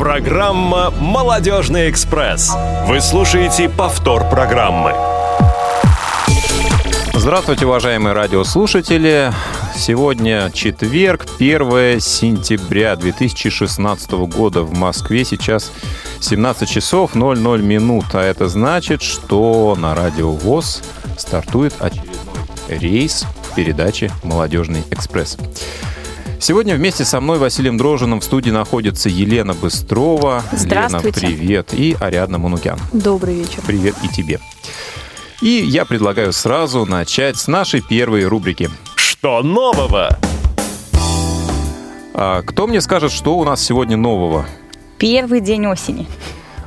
Программа «Молодежный экспресс». Вы слушаете повтор программы. Здравствуйте, уважаемые радиослушатели. Сегодня четверг, 1 сентября 2016 года в Москве. Сейчас 17 часов 00 минут. А это значит, что на радио ВОЗ стартует очередной рейс передачи «Молодежный экспресс». Сегодня вместе со мной, Василием Дрожиным, в студии находится Елена Быстрова. Здравствуйте. Лена, привет. И Ариадна Манукян. Добрый вечер. Привет и тебе. И я предлагаю сразу начать с нашей первой рубрики. Что нового? А, кто мне скажет, что у нас сегодня нового? Первый день осени.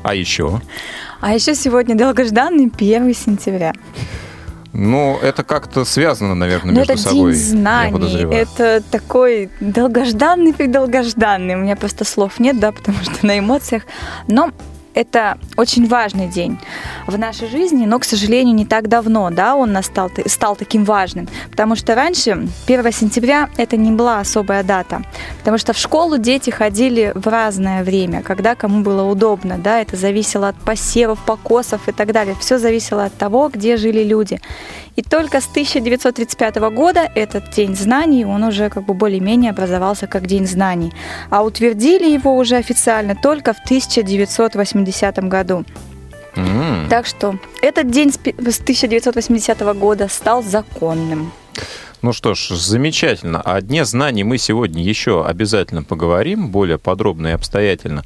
А еще? А еще сегодня долгожданный 1 сентября. Ну, это как-то связано, наверное, Ну, между это собой. день я знаний. Это такой долгожданный долгожданный. У меня просто слов нет, да, потому что на эмоциях. Но это очень важный день в нашей жизни, но, к сожалению, не так давно, да, он настал, стал таким важным. Потому что раньше, 1 сентября, это не была особая дата. Потому что в школу дети ходили в разное время, когда кому было удобно, да, это зависело от посевов, покосов и так далее. Все зависело от того, где жили люди. И только с 1935 года этот День знаний, он уже как бы более-менее образовался как День знаний. А утвердили его уже официально только в 1980 году. М. Так что этот день с 1980 года стал законным. Ну что ж, замечательно. О Дне знаний мы сегодня еще обязательно поговорим более подробно и обстоятельно.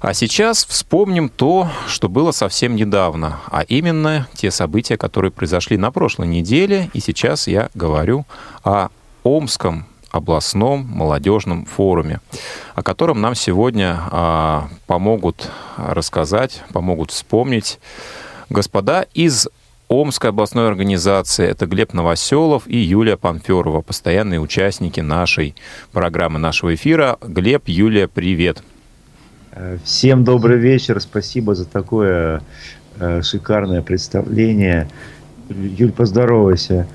А сейчас вспомним то, что было совсем недавно, а именно те события, которые произошли на прошлой неделе. И сейчас я говорю о Омском областном молодежном форуме, о котором нам сегодня а, помогут рассказать, помогут вспомнить господа из Омской областной организации. Это Глеб Новоселов и Юлия Панферова, постоянные участники нашей программы, нашего эфира. Глеб, Юлия, привет. Э, Всем добрый вечер, спасибо за такое э, шикарное представление. Юль, поздоровайся.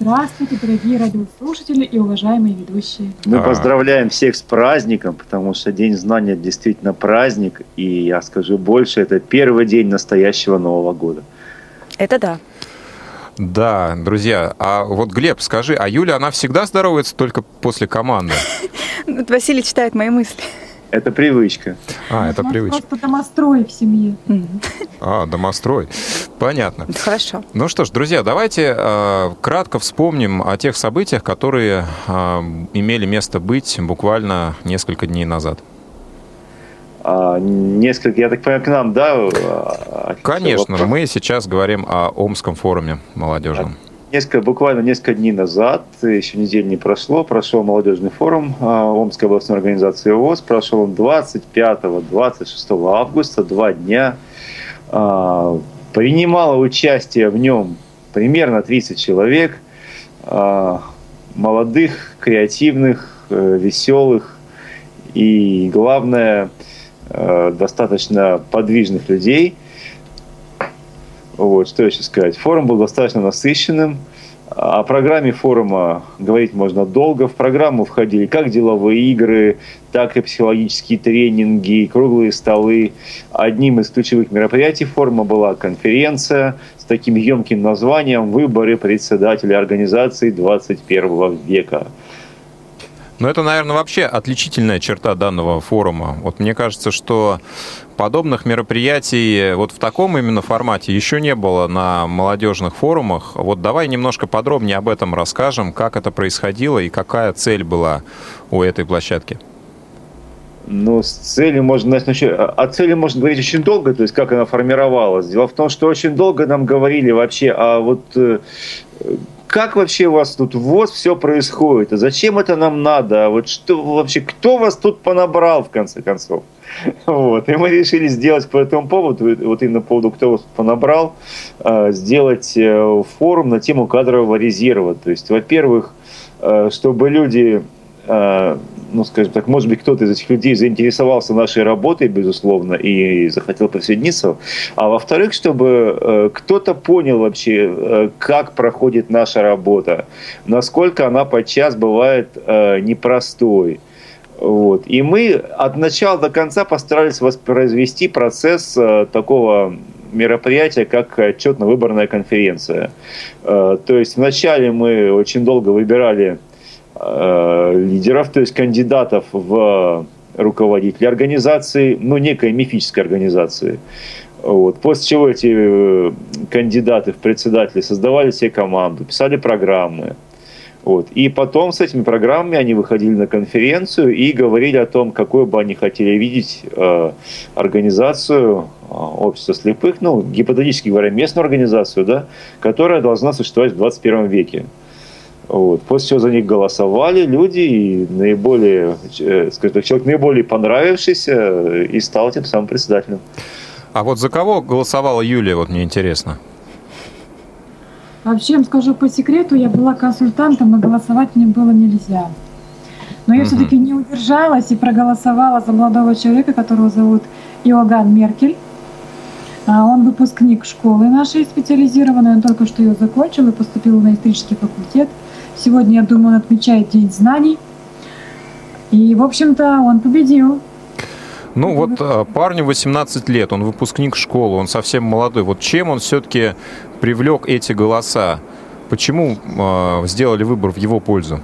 Здравствуйте, дорогие радиослушатели и уважаемые ведущие. Мы А. поздравляем всех с праздником, потому что День знания действительно праздник, и я скажу больше, это первый день настоящего Нового года. Это да. Да, друзья, а вот, Глеб, скажи, а Юля, она всегда здоровается только после команды? Василий читает мои мысли. Это привычка. А, это привычка. Просто домострой в семье. А, домострой. Понятно. Хорошо. Ну что ж, друзья, давайте э, кратко вспомним о тех событиях, которые э, имели место быть буквально несколько дней назад. А, несколько, я так понимаю, к нам, да? а, Конечно, мы сейчас говорим о Омском форуме молодежном. Несколько, буквавно несколько дней назад, еще недель не прошло, прошел молодежный форум а, Омской областной организации ВОЗ. Прошел он 25-26 августа, два дня. А, Принимало участие в нем примерно 30 человек, а, молодых, креативных, э, веселых и, главное, э, достаточно подвижных людей – вот, что еще сказать. Форум был достаточно насыщенным. О программе форума говорить можно долго. В программу входили как деловые игры, так и психологические тренинги, круглые столы. Одним из ключевых мероприятий форума была конференция с таким емким названием «Выборы председателя организации 21 века». Но это, наверное, вообще отличительная черта данного форума. Вот мне кажется, что подобных мероприятий вот в таком именно формате еще не было на молодежных форумах. Вот давай немножко подробнее об этом расскажем, как это происходило и какая цель была у этой площадки. Ну, с целью можно начать, еще- о цели можно говорить очень долго, то есть как она формировалась. Дело в том, что очень долго нам говорили вообще, а вот э, как вообще у вас тут в ВОЗ все происходит, а зачем это нам надо, а вот что вообще, кто вас тут понабрал в конце концов? Вот. И мы решили сделать по этому поводу, вот именно по поводу, кто вас понабрал, э, сделать э, форум на тему кадрового резерва. То есть, во-первых, э, чтобы люди э, ну, скажем так, может быть, кто-то из этих людей заинтересовался нашей работой, безусловно, и захотел присоединиться. А во-вторых, чтобы э, кто-то понял вообще, э, как проходит наша работа, насколько она подчас бывает э, непростой. Вот. И мы от начала до конца постарались воспроизвести процесс э, такого мероприятия, как отчетно-выборная конференция. Э, то есть вначале мы очень долго выбирали э, лидеров, то есть кандидатов в руководители организации, ну, некой мифической организации. Вот. После чего эти э, кандидаты в председатели создавали себе команду, писали программы. Вот. И потом с этими программами они выходили на конференцию и говорили о том, какую бы они хотели видеть э, организацию э, общества слепых, ну, гипотетически говоря, местную организацию, да, которая должна существовать в 21 веке. Вот. После чего за них голосовали люди, и наиболее, э, скажем так, человек наиболее понравившийся э, и стал тем самым председателем. А вот за кого голосовала Юлия, вот мне интересно. Вообще, скажу по секрету, я была консультантом, и голосовать мне было нельзя. Но я все-таки не удержалась и проголосовала за молодого человека, которого зовут Иоганн Меркель. А, он выпускник школы нашей специализированной, он только что ее закончил и поступил на исторический факультет. Сегодня, я думаю, он отмечает День знаний. И, в общем-то, он победил. Ну вот а, парню 18 лет, он выпускник школы, он совсем молодой. Вот чем он все-таки привлек эти голоса? Почему э, сделали выбор в его пользу?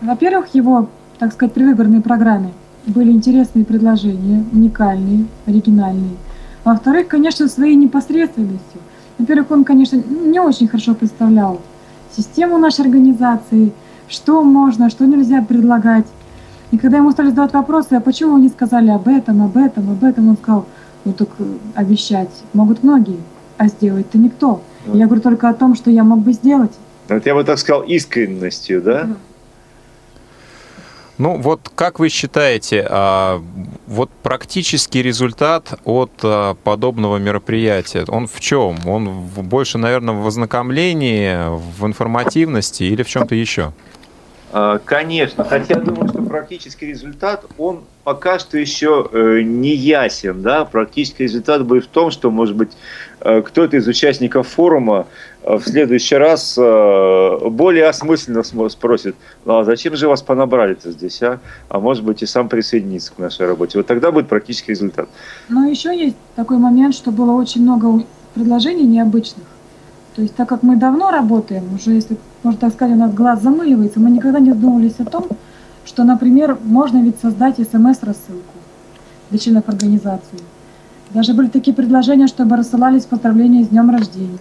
Во-первых, его, так сказать, предвыборной программе были интересные предложения, уникальные, оригинальные. Во-вторых, конечно, своей непосредственностью. Во-первых, он, конечно, не очень хорошо представлял систему нашей организации, что можно, что нельзя предлагать. И когда ему стали задавать вопросы, а почему вы не сказали об этом, об этом, об этом, он сказал, ну так э, обещать могут многие, а сделать-то никто. Вот. Я говорю только о том, что я мог бы сделать. Вот я бы так сказал, искренностью, да? Ну вот как вы считаете, а, вот практический результат от а, подобного мероприятия, он в чем? Он больше, наверное, в ознакомлении, в информативности или в чем-то еще? А, конечно, хотя я думаю, что практический результат, он пока что еще э, не ясен. Да? Практический результат будет в том, что, может быть, э, кто-то из участников форума в следующий раз более осмысленно спросит, ну а зачем же вас понабрали-то здесь, а? А может быть и сам присоединиться к нашей работе. Вот тогда будет практический результат. Но еще есть такой момент, что было очень много предложений необычных. То есть так как мы давно работаем, уже если можно так сказать, у нас глаз замыливается, мы никогда не задумывались о том, что, например, можно ведь создать смс-рассылку для членов организации. Даже были такие предложения, чтобы рассылались поздравления с днем рождения.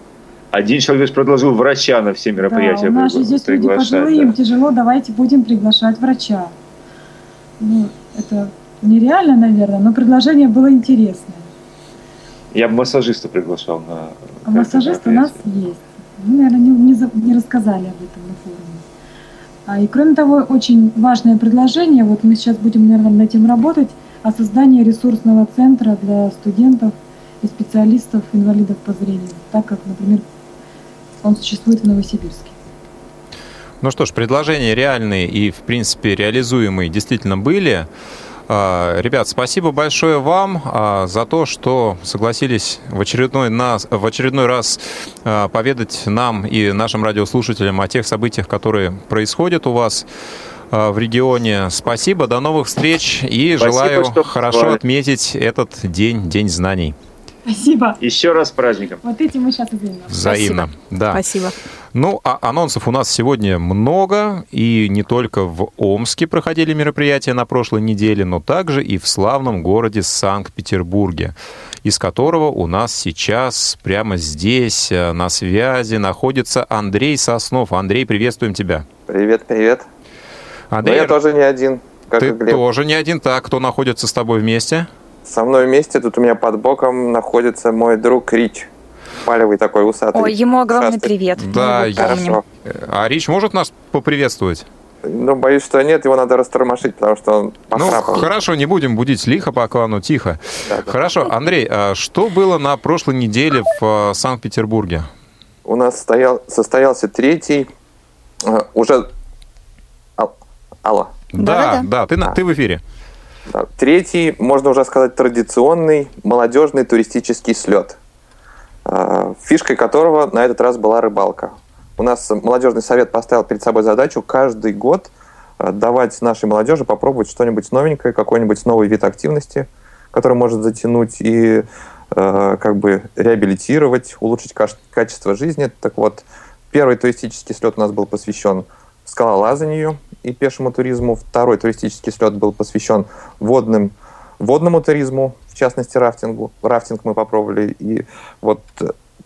Один человек предложил врача на все мероприятия. Да, у нас же здесь люди пожилые, да. им тяжело, давайте будем приглашать врача. Ну, это нереально, наверное, но предложение было интересное. Я бы массажиста приглашал на... А массажист у нас есть. Мы, наверное, не, не, не рассказали об этом на форуме. А, и кроме того, очень важное предложение, вот мы сейчас будем, наверное, над этим работать, о создании ресурсного центра для студентов и специалистов, инвалидов по зрению, так как, например, он существует в Новосибирске. Ну что ж, предложения реальные и, в принципе, реализуемые действительно были. А, ребят, спасибо большое вам а, за то, что согласились в очередной, нас, в очередной раз а, поведать нам и нашим радиослушателям о тех событиях, которые происходят у вас в регионе. Спасибо, до новых встреч и Спасибо, желаю хорошо отметить этот день, День знаний. Спасибо. Еще раз с праздником. Вот этим мы сейчас и Взаимно. Спасибо. Да. Спасибо. Ну, а анонсов у нас сегодня много, и не только в Омске проходили мероприятия на прошлой неделе, но также и в славном городе Санкт-Петербурге, из которого у нас сейчас прямо здесь э, на связи находится Андрей Соснов. Андрей, приветствуем тебя. Привет, привет. Андрей, но я тоже не один. Как ты тоже не один. Так, кто находится с тобой вместе? Со мной вместе тут у меня под боком находится мой друг Рич. Палевый такой усатый. Ой, ему огромный ушастый. привет. Да, хорошо. А Рич может нас поприветствовать? Ну, боюсь, что нет, его надо растормошить, потому что он. Ну, хорошо, не будем будить лихо по клану, тихо. Да, да. Хорошо, Андрей, а что было на прошлой неделе в э, Санкт-Петербурге? У нас стоял, состоялся третий, э, уже... Алло. Да, да, да, ты, а. ты в эфире. Третий, можно уже сказать, традиционный молодежный туристический слет, а, фишкой которого на этот раз была рыбалка. У нас молодежный совет поставил перед собой задачу каждый год э, давать нашей молодежи попробовать что-нибудь новенькое, какой-нибудь новый вид активности, который может затянуть и э, как бы реабилитировать, улучшить качество жизни. Так вот, первый туристический слет у нас был посвящен скалолазанию и пешему туризму. Второй туристический слет был посвящен водным, водному туризму, в частности рафтингу. Рафтинг мы попробовали. И вот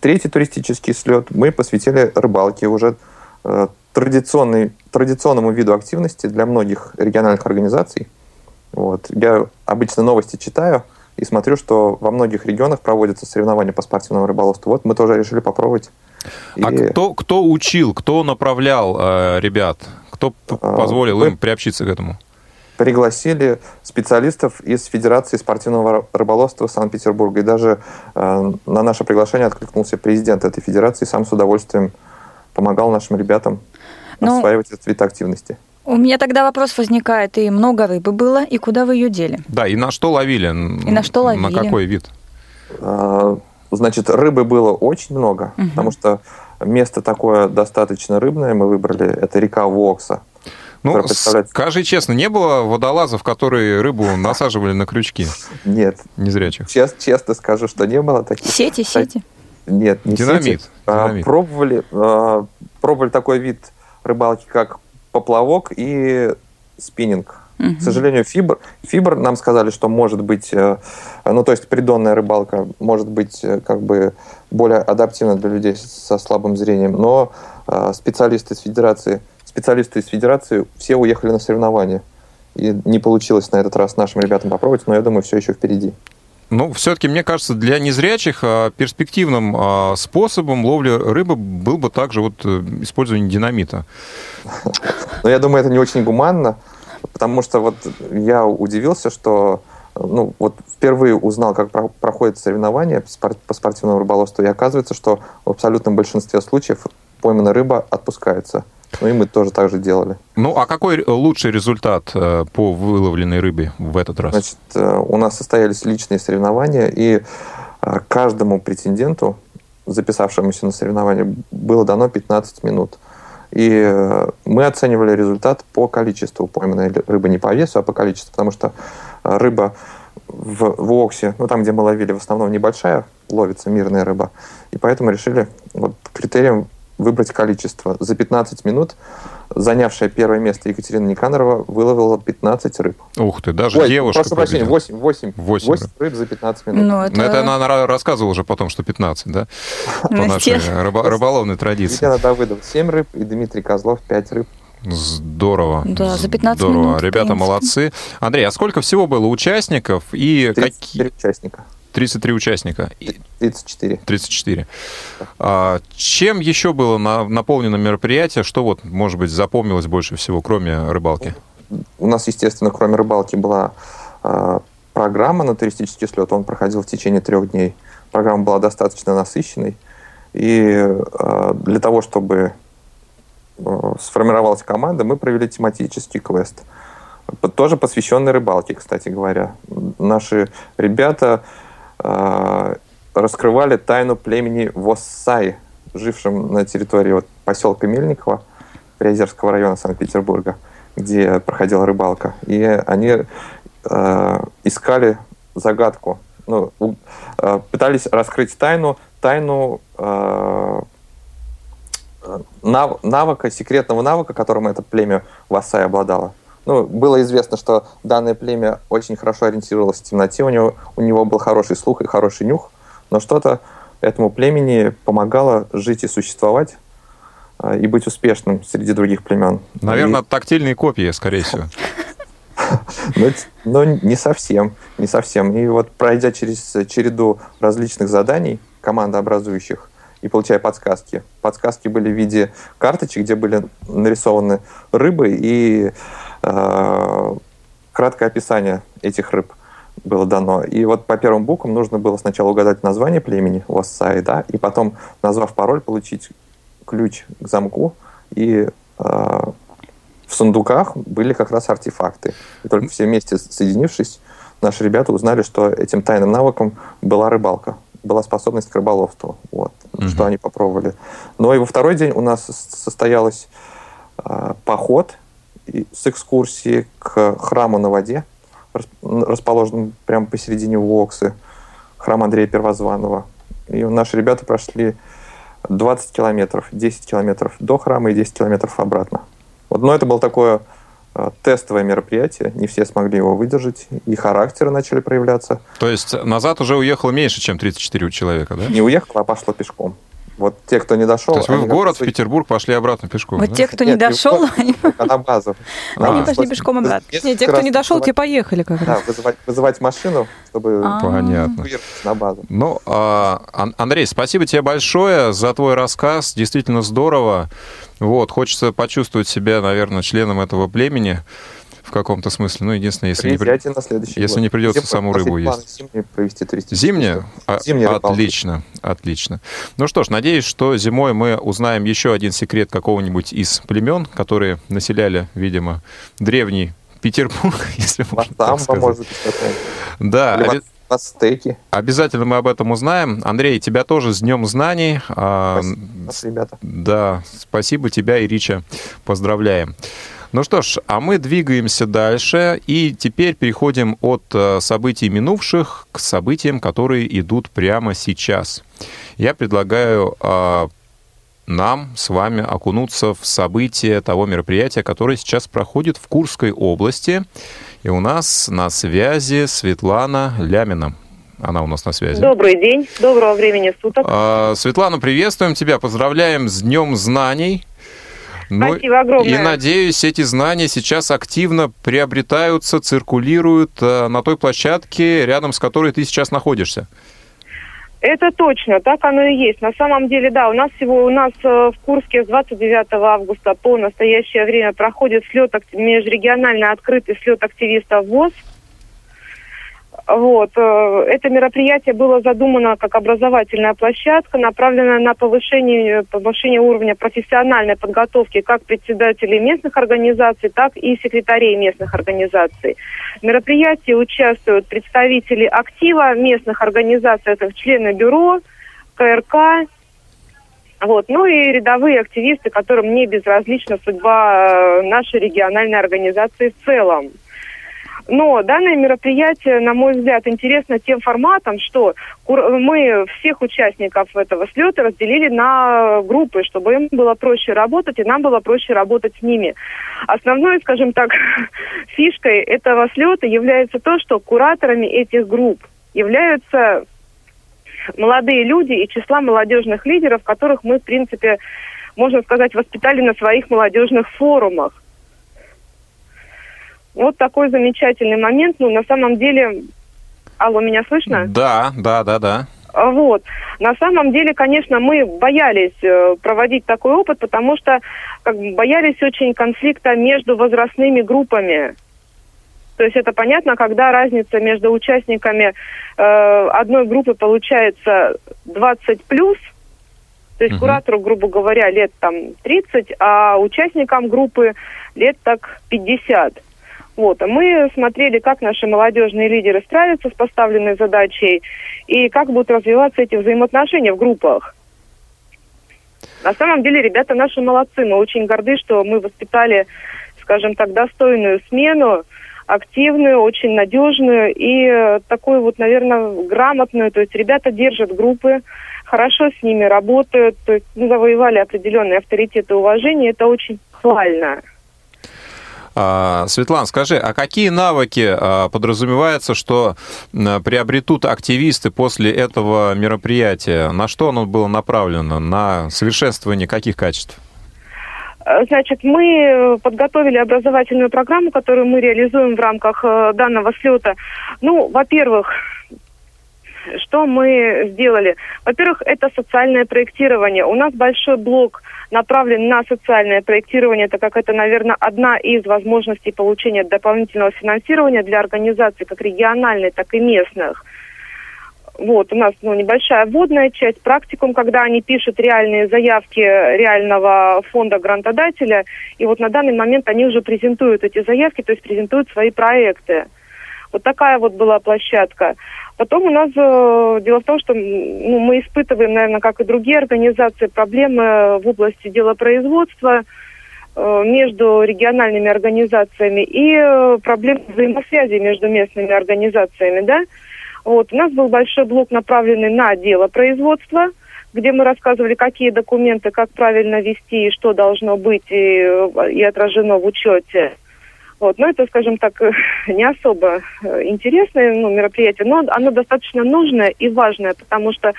третий туристический слет мы посвятили рыбалке уже э, традиционному виду активности для многих региональных организаций. Вот. Я обычно новости читаю и смотрю, что во многих регионах проводятся соревнования по спортивному рыболовству. Вот мы тоже решили попробовать. А и... кто, кто учил, кто направлял э, ребят? Кто а, позволил мы им приобщиться к этому? Пригласили специалистов из Федерации спортивного рыболовства Санкт-Петербурга. И даже э, на наше приглашение откликнулся президент этой федерации, сам с удовольствием помогал нашим ребятам ну, осваивать этот вид активности. У меня тогда вопрос возникает, и много рыбы было, и куда вы ее дели? Да, и на что ловили? И на что ловили? На какой вид? А, значит, рыбы было очень много, угу. потому что место такое достаточно рыбное мы выбрали. Это река Вокса. Ну, представляет... скажи честно, не было водолазов, которые рыбу насаживали на крючки? Нет. Незрячих? Чест, честно скажу, что не было таких. Сети, сети? Нет, не Динамит. сети. А, Динамит. Пробовали, а, пробовали такой вид рыбалки, как поплавок и спиннинг. Угу. К сожалению, фибр, фибр нам сказали, что может быть, э, ну то есть придонная рыбалка может быть э, как бы более адаптивна для людей со слабым зрением, но э, специалисты из федерации, специалисты из федерации все уехали на соревнования. И не получилось на этот раз нашим ребятам попробовать, но я думаю, все еще впереди. Ну, все-таки, мне кажется, для незрячих а, перспективным а, способом ловли рыбы был бы также вот использование динамита. Но я думаю, это не очень гуманно, потому что вот я удивился, что ну, вот впервые узнал, как проходит соревнование по спортивному рыболовству, и оказывается, что в абсолютном большинстве случаев пойманная рыба отпускается – ну и мы тоже так же делали. Ну а какой лучший результат э, по выловленной рыбе в этот раз? Значит, э, у нас состоялись личные соревнования, и э, каждому претенденту, записавшемуся на соревнования, было дано 15 минут. И мы оценивали результат по количеству пойманной рыбы, не по весу, а по количеству, потому что рыба в, в Оксе, ну там, где мы ловили, в основном небольшая, ловится мирная рыба, и поэтому решили вот критерием выбрать количество. За 15 минут занявшая первое место Екатерина Никанорова выловила 15 рыб. Ух ты, даже Ой, девушка прошу прощения, 8, 8, 8, 8 рыб за 15 минут. Ну, это... Но это она рассказывала уже потом, что 15, да? По нашей рыбо- рыболовной традиции. Елена Давыдова 7 рыб и Дмитрий Козлов 5 рыб. Здорово. Да, за 15 Здорово. минут. Ребята молодцы. Андрей, а сколько всего было участников и какие... участника. 33 участника. 34. 34. А, чем еще было на, наполнено мероприятие? Что вот, может быть, запомнилось больше всего, кроме рыбалки? У нас, естественно, кроме рыбалки была а, программа на туристический слет. Он проходил в течение трех дней. Программа была достаточно насыщенной. И а, для того, чтобы а, сформировалась команда, мы провели тематический квест. Тоже посвященный рыбалке, кстати говоря. Наши ребята Э, раскрывали тайну племени Воссай, жившим на территории вот, поселка Мельникова, Приозерского района Санкт-Петербурга, где проходила рыбалка. И они э, искали загадку, ну, э, пытались раскрыть тайну, тайну э, нав, навыка, секретного навыка, которым это племя Вассай обладало. Ну, было известно, что данное племя очень хорошо ориентировалось в темноте, у него, у него был хороший слух и хороший нюх, но что-то этому племени помогало жить и существовать а, и быть успешным среди других племен. Наверное, и... тактильные копии, скорее всего. Но, но не совсем, не совсем. И вот пройдя через череду различных заданий, командообразующих, и получая подсказки. Подсказки были в виде карточек, где были нарисованы рыбы и Э, краткое описание этих рыб было дано. И вот по первым буквам нужно было сначала угадать название племени Уассай, да, и потом, назвав пароль, получить ключ к замку. И э, в сундуках были как раз артефакты. И только все вместе соединившись, наши ребята узнали, что этим тайным навыком была рыбалка, была способность к рыболовству. Вот, угу. что они попробовали. Но и во второй день у нас состоялась э, поход с экскурсией к храму на воде, расположенному прямо посередине Воксы, храм Андрея Первозванного. И наши ребята прошли 20 километров, 10 километров до храма и 10 километров обратно. Вот, но это было такое э, тестовое мероприятие, не все смогли его выдержать, и характеры начали проявляться. То есть назад уже уехало меньше, чем 34 человека, да? Не уехало, а пошло пешком. Вот те, кто не дошел... То есть вы в город, в Петербург пошли обратно пешком, Вот да? те, кто Нет, не дошел, они, город, на базу. они А. пошли пешком обратно. Несколько Нет, те, кто не дошел, те поехали как Да, раз. вызывать, вызывать машину, чтобы А. Понятно. на базу. Ну, а, Ан- Андрей, спасибо тебе большое за твой рассказ. Действительно здорово. Вот, хочется почувствовать себя, наверное, членом этого племени в каком-то смысле. Ну, единственное, если не, при- если год. не придется Зимой саму рыбу есть. Зимние провести туристическую Зимняя? А- Зимняя. Отлично, отлично. Ну что ж, надеюсь, что зимой мы узнаем еще один секрет какого-нибудь из племен, которые населяли, видимо, древний Петербург, если можно так Самбо, сказать. может быть. Да, Или Ацтеки. обязательно мы об этом узнаем. Андрей, тебя тоже с Днем Знаний. А, Спасибо, нас, ребята. Да, спасибо тебя и Рича. Поздравляем. Ну что ж, а мы двигаемся дальше и теперь переходим от э, событий минувших к событиям, которые идут прямо сейчас. Я предлагаю э, нам с вами окунуться в события того мероприятия, которое сейчас проходит в Курской области. И у нас на связи Светлана Лямина. Она у нас на связи. Добрый день, доброго времени суток. А, Светлана, приветствуем тебя, поздравляем с Днем Знаний. Ну, Спасибо огромное. И надеюсь, эти знания сейчас активно приобретаются, циркулируют э, на той площадке, рядом с которой ты сейчас находишься. Это точно, так оно и есть. На самом деле, да, у нас всего у нас э, в Курске с 29 августа по настоящее время проходит слет межрегионально открытый слет активистов ВОЗ. Вот. э, Это мероприятие было задумано как образовательная площадка, направленная на повышение, повышение уровня профессиональной подготовки как председателей местных организаций, так и секретарей местных организаций. В мероприятии участвуют представители актива местных организаций, это члены бюро, КРК, вот, ну и рядовые активисты, которым не безразлична судьба э, нашей региональной организации в целом. Но данное мероприятие, на мой взгляд, интересно тем форматом, что мы всех участников этого слета разделили на группы, чтобы им было проще работать, и нам было проще работать с ними. Основной, скажем так, фишкой этого слета является то, что кураторами этих групп являются молодые люди и числа молодежных лидеров, которых мы, в принципе, можно сказать, воспитали на своих молодежных форумах. Вот такой замечательный момент. Ну, на самом деле... Алло, меня слышно? Да, да, да, да. А, Вот. На самом деле, конечно, мы боялись э, проводить такой опыт, потому что как бы, боялись очень конфликта между возрастными группами. То есть это понятно, когда разница между участниками э, одной группы получается 20 плюс, то есть Мгм. куратору, грубо говоря, лет там 30, а участникам группы лет так 50. Вот, а мы смотрели, как наши молодежные лидеры справятся с поставленной задачей и как будут развиваться эти взаимоотношения в группах. На самом деле, ребята наши молодцы. Мы очень горды, что мы воспитали, скажем так, достойную смену, активную, очень надежную и э, такую вот, наверное, грамотную. То есть ребята держат группы, хорошо с ними работают, то есть ну, завоевали определенный авторитет и уважение. Это очень похвально. А, Светлана, скажи, а какие навыки а, подразумевается, что приобретут активисты после этого мероприятия? На что оно было направлено? На совершенствование каких качеств? Э, Значит, мы подготовили образовательную программу, которую мы реализуем в рамках э, данного слета. Ну, во-первых, что мы сделали? Во-первых, это социальное проектирование. У нас большой блок направлен на социальное проектирование, так как это, наверное, одна из возможностей получения дополнительного финансирования для организаций как региональной, так и местных. Вот, у нас ну, небольшая вводная часть, практикум, когда они пишут реальные заявки реального фонда грантодателя, и вот на данный момент они уже презентуют эти заявки, то есть презентуют свои проекты. Вот такая вот была площадка. Потом у нас э, дело в том, что ну, мы испытываем, наверное, как и другие организации, проблемы в области делопроизводства. э, между региональными организациями и э, проблем взаимосвязи между местными организациями, да. Вот, у нас был большой блок, направленный на дело производства, где мы рассказывали, какие документы, как правильно вести и что должно быть и, и отражено в учете. Вот, но это, скажем так, не особо э, интересное ну, мероприятие, но оно достаточно нужное и важное, потому что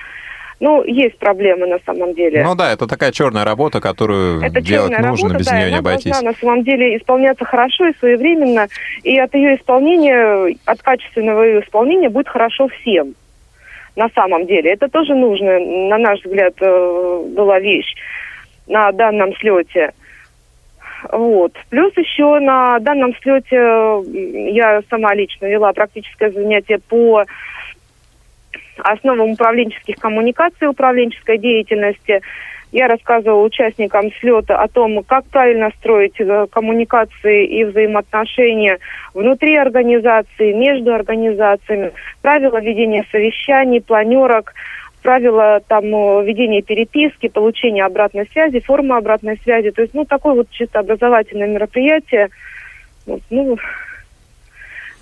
ну, есть проблемы на самом деле. Ну да, это такая черная работа, которую это делать нужно, работа, без да, нее не обойтись. Должна на самом деле исполняться хорошо и своевременно, и от ее исполнения, от качественного ее исполнения будет хорошо всем. На самом деле. Это тоже нужно, на наш взгляд, э, была вещь на данном слете. Вот. Плюс еще на данном слете я сама лично вела практическое занятие по основам управленческих коммуникаций, управленческой деятельности. Я рассказывала участникам слета о том, как правильно строить э, коммуникации и взаимоотношения внутри организации, между организациями, правила ведения совещаний, планерок, правила там э, ведения переписки, получения обратной связи, формы обратной связи. То есть, ну, такое вот чисто образовательное мероприятие. Ну,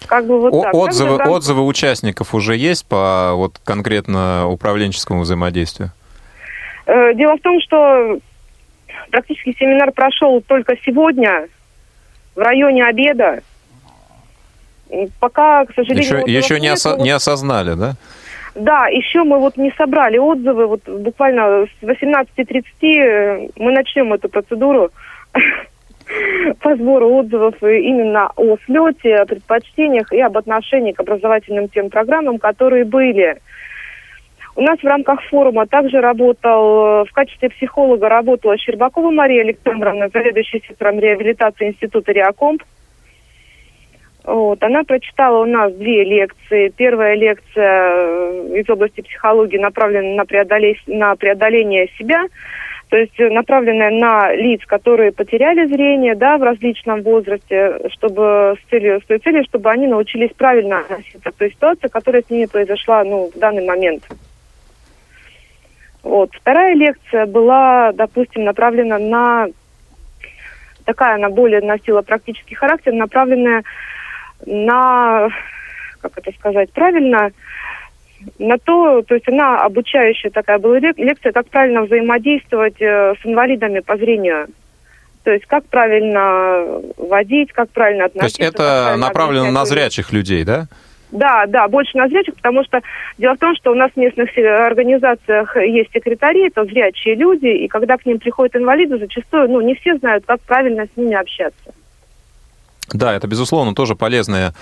как бы вот О- так. Отзывы, Также, отзывы участников уже есть по вот конкретно управленческому взаимодействию? Э, дело в том, что практически семинар прошел только сегодня в районе обеда. Пока, к сожалению... Еще, еще не, осо- не осознали, да? Да, еще мы вот не собрали отзывы, вот буквально с 18.30 э, мы начнем эту процедуру по сбору отзывов именно о слете, о предпочтениях и об отношении к образовательным тем программам, которые были. У нас в рамках форума также работал, в качестве психолога работала Щербакова Мария Александровна, заведующая сектором реабилитации Института Реакомп. Вот. Она прочитала у нас две лекции. Первая лекция э, из области психологии направлена на преодоление, на преодоление себя, то есть направленная на лиц, которые потеряли зрение да, в различном возрасте, чтобы с целью, с той целью, чтобы они научились правильно относиться к той ситуации, которая с ними произошла ну, в данный момент. Вот. Вторая лекция была, допустим, направлена на такая она более носила практический характер, направленная на, как это сказать правильно, на то, то есть она обучающая такая была лекция, как правильно взаимодействовать э, с инвалидами по зрению. То есть как правильно водить, как правильно относиться. То есть это направлено на зрячих людей, да? Да, да, больше на зрячих, потому что дело в том, что у нас в местных организациях есть секретари, это зрячие люди, и когда к ним приходят инвалиды, зачастую, ну, не все знают, как правильно с ними общаться. Да, это, безусловно, тоже полезная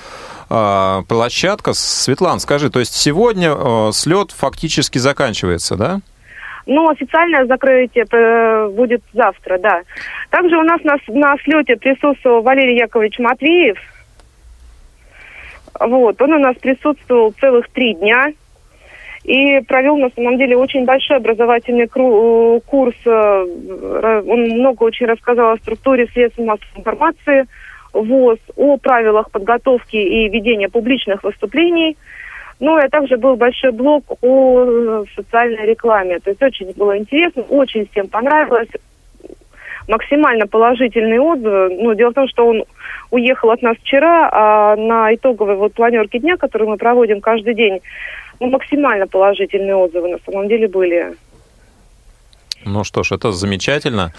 э, площадка. Светлана, скажи, то есть сегодня э, слет фактически заканчивается, да? Ну, официальное закрытие э, будет завтра, да. Также у нас на, на слете присутствовал Валерий Яковлевич Матвеев. Вот, он у нас присутствовал целых три дня и провел на самом деле очень большой образовательный курс. Э, он много очень рассказал о структуре средств массовой информации, ВОЗ, о правилах подготовки и ведения публичных выступлений. Ну, и также был большой блок о э, социальной рекламе. То есть очень было интересно, очень всем понравилось. Максимально положительные отзывы. Ну, дело в том, что он уехал от нас вчера, а на итоговой вот планерке дня, которую мы проводим каждый день, ну, максимально положительные отзывы на самом деле были. Ну что ж, это замечательно.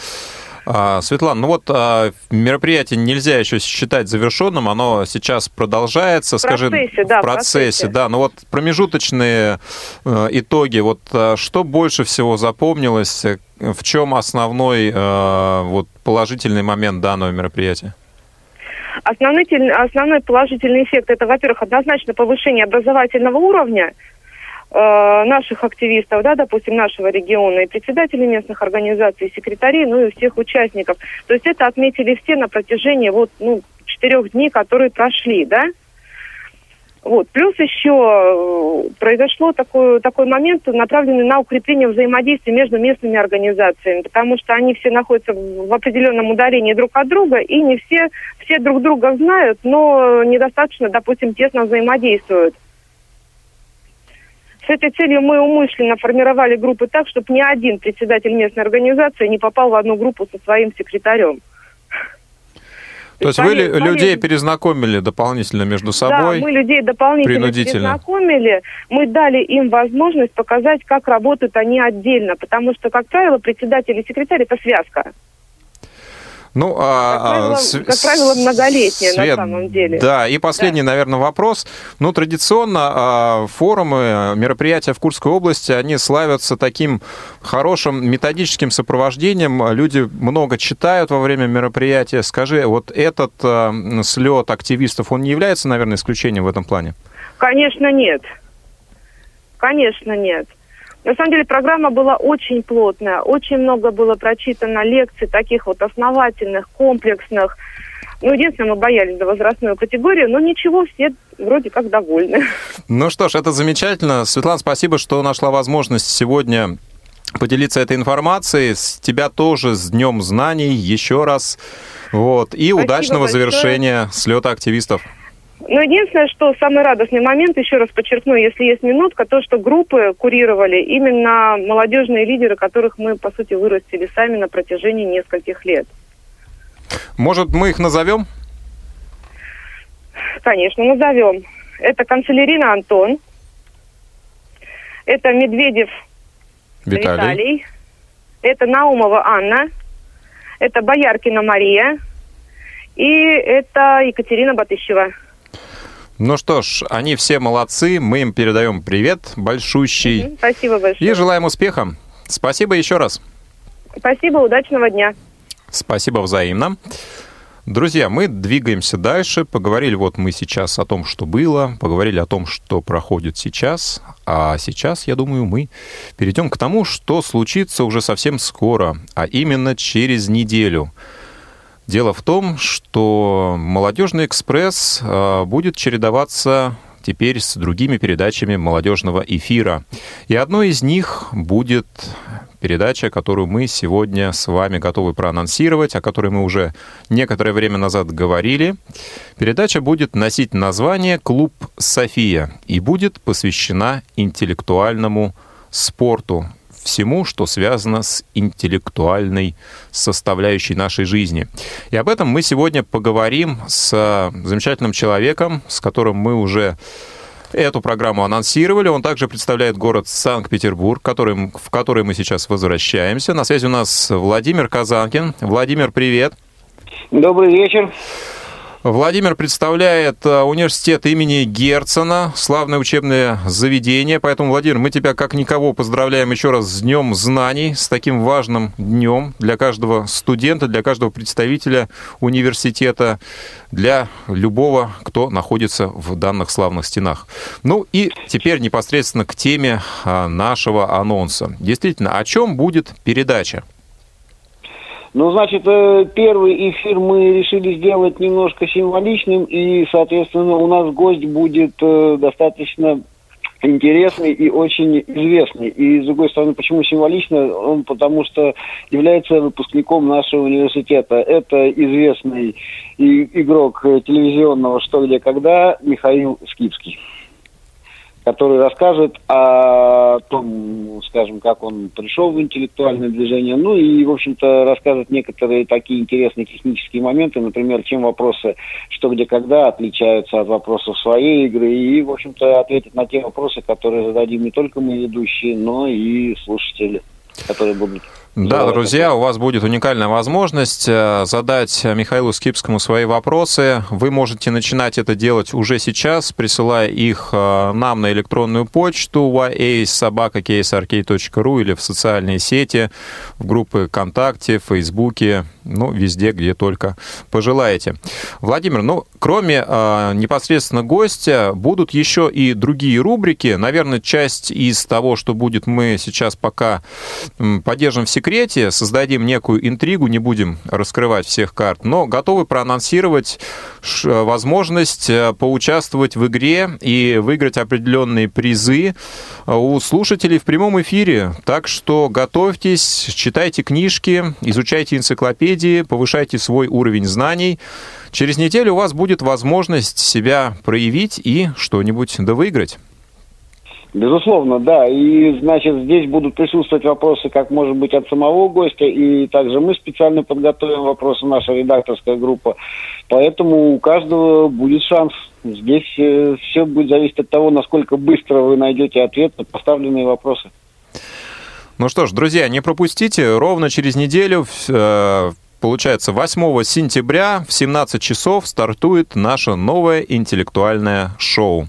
А, Светлана, ну вот а, мероприятие нельзя еще считать завершенным, оно сейчас продолжается, скажи, процессе, да, в процессе, да, но вот промежуточные э, итоги, вот а, что больше всего запомнилось, в чем основной вот положительный момент данного мероприятия? Основной, основной положительный эффект это, во-первых, однозначно повышение образовательного уровня, Э, наших активистов, да, допустим, нашего региона, и председателей местных организаций, и секретарей, ну и всех участников. То есть это отметили все на протяжении вот, ну, четырех дней, которые прошли, да. Вот. Плюс еще э, произошло такой, такой момент, направленный на укрепление взаимодействия между местными организациями, потому что они все находятся в определенном удалении друг от друга, и не все, все друг друга знают, но недостаточно, допустим, тесно взаимодействуют. С этой целью мы умышленно формировали группы так, чтобы ни один председатель местной организации не попал в одну группу со своим секретарем. То есть вы людей перезнакомили дополнительно между собой? Да, мы людей дополнительно перезнакомили. Мы дали им возможность показать, как работают они отдельно, потому что, как правило, председатель и секретарь – это связка. Ну, а, как, правило, а, как правило, многолетняя Свет, на самом деле. Да, и последний, да. наверное, вопрос. Ну, традиционно а, форумы, мероприятия в Курской области, они славятся таким хорошим методическим сопровождением. Люди много читают во время мероприятия. Скажи, вот этот а, слет активистов, он не является, наверное, исключением в этом плане? Конечно, нет. Конечно, нет. На самом деле программа была очень плотная, очень много было прочитано лекций таких вот основательных, комплексных. Ну, единственное, мы боялись за возрастную категорию, но ничего, все вроде как довольны. Ну что ж, это замечательно. Светлана, спасибо, что нашла возможность сегодня поделиться этой информацией. С тебя тоже с Днем знаний еще раз. Вот. И Спасибо удачного большое. завершения слета активистов. Но единственное, что самый радостный момент, еще раз подчеркну, если есть минутка, то, что группы курировали именно молодежные лидеры, которых мы, по сути, вырастили сами на протяжении нескольких лет. Может, мы их назовем? Конечно, назовем. Это канцелярина Антон, это Медведев Виталий, Виталий это Наумова Анна, это Бояркина Мария и это Екатерина Батыщева. Ну что ж, они все молодцы. Мы им передаем привет большущий. Спасибо большое. И желаем успеха. Спасибо еще раз. Спасибо, удачного дня. Спасибо взаимно. Друзья, мы двигаемся дальше. Поговорили вот мы сейчас о том, что было, поговорили о том, что проходит сейчас. А сейчас, я думаю, мы перейдем к тому, что случится уже совсем скоро, а именно через неделю. Дело в том, что «Молодежный экспресс» э, будет чередоваться теперь с другими передачами молодежного эфира. И одной из них будет передача, которую мы сегодня с вами готовы проанонсировать, о которой мы уже некоторое время назад говорили. Передача будет носить название «Клуб София» и будет посвящена интеллектуальному спорту всему, что связано с интеллектуальной составляющей нашей жизни. И об этом мы сегодня поговорим с замечательным человеком, с которым мы уже эту программу анонсировали. Он также представляет город Санкт-Петербург, который, в который мы сейчас возвращаемся. На связи у нас Владимир Казанкин. Владимир, привет. Добрый вечер. Владимир представляет э, университет имени Герцена, славное учебное заведение. Поэтому, Владимир, мы тебя как никого поздравляем еще раз с Днем знаний, с таким важным днем для каждого студента, для каждого представителя университета, для любого, кто находится в данных славных стенах. Ну и теперь непосредственно к теме а, нашего анонса. Действительно, о чем будет передача? Ну, значит, э, первый эфир мы решили сделать немножко символичным, и, соответственно, у нас гость будет э, достаточно интересный и очень известный. И, с другой стороны, почему символично? Он потому что является выпускником нашего университета. Это известный игрок телевизионного «Что, где, когда» Михаил Скипский который расскажет о том, скажем, как он пришел в интеллектуальное движение, ну и, в общем-то, расскажет некоторые такие интересные технические моменты, например, чем вопросы «что, где, когда» отличаются от вопросов своей игры, и, в общем-то, ответит на те вопросы, которые зададим не только мы ведущие, но и слушатели, которые будут да, друзья, у вас будет уникальная возможность э, задать Михаилу Скипскому свои вопросы. Вы можете начинать это делать уже сейчас, присылая их э, нам на электронную почту yasobaka.ksrk.ru или в социальные сети, в группы ВКонтакте, в Фейсбуке, ну, везде, где только пожелаете. Владимир, ну, кроме э, непосредственно гостя, будут еще и другие рубрики. Наверное, часть из того, что будет, мы сейчас пока поддержим в секрете, создадим некую интригу, не будем раскрывать всех карт, но готовы проанонсировать возможность э, поучаствовать в игре и выиграть определенные призы э, у слушателей в прямом эфире. Так что готовьтесь, читайте книжки, изучайте энциклопедии, энциклопедии, повышайте свой уровень знаний. Через неделю у вас будет возможность себя проявить и что-нибудь да выиграть. Безусловно, да. И, значит, здесь будут присутствовать вопросы, как может быть, от самого гостя, и также мы специально подготовим вопросы, наша редакторская группа. Поэтому у каждого будет шанс. Здесь э, все будет зависеть от того, насколько быстро вы найдете ответ на поставленные вопросы. Ну что ж, друзья, не пропустите. Ровно через неделю, э, получается, 8 сентября в 17 часов стартует наше новое интеллектуальное шоу.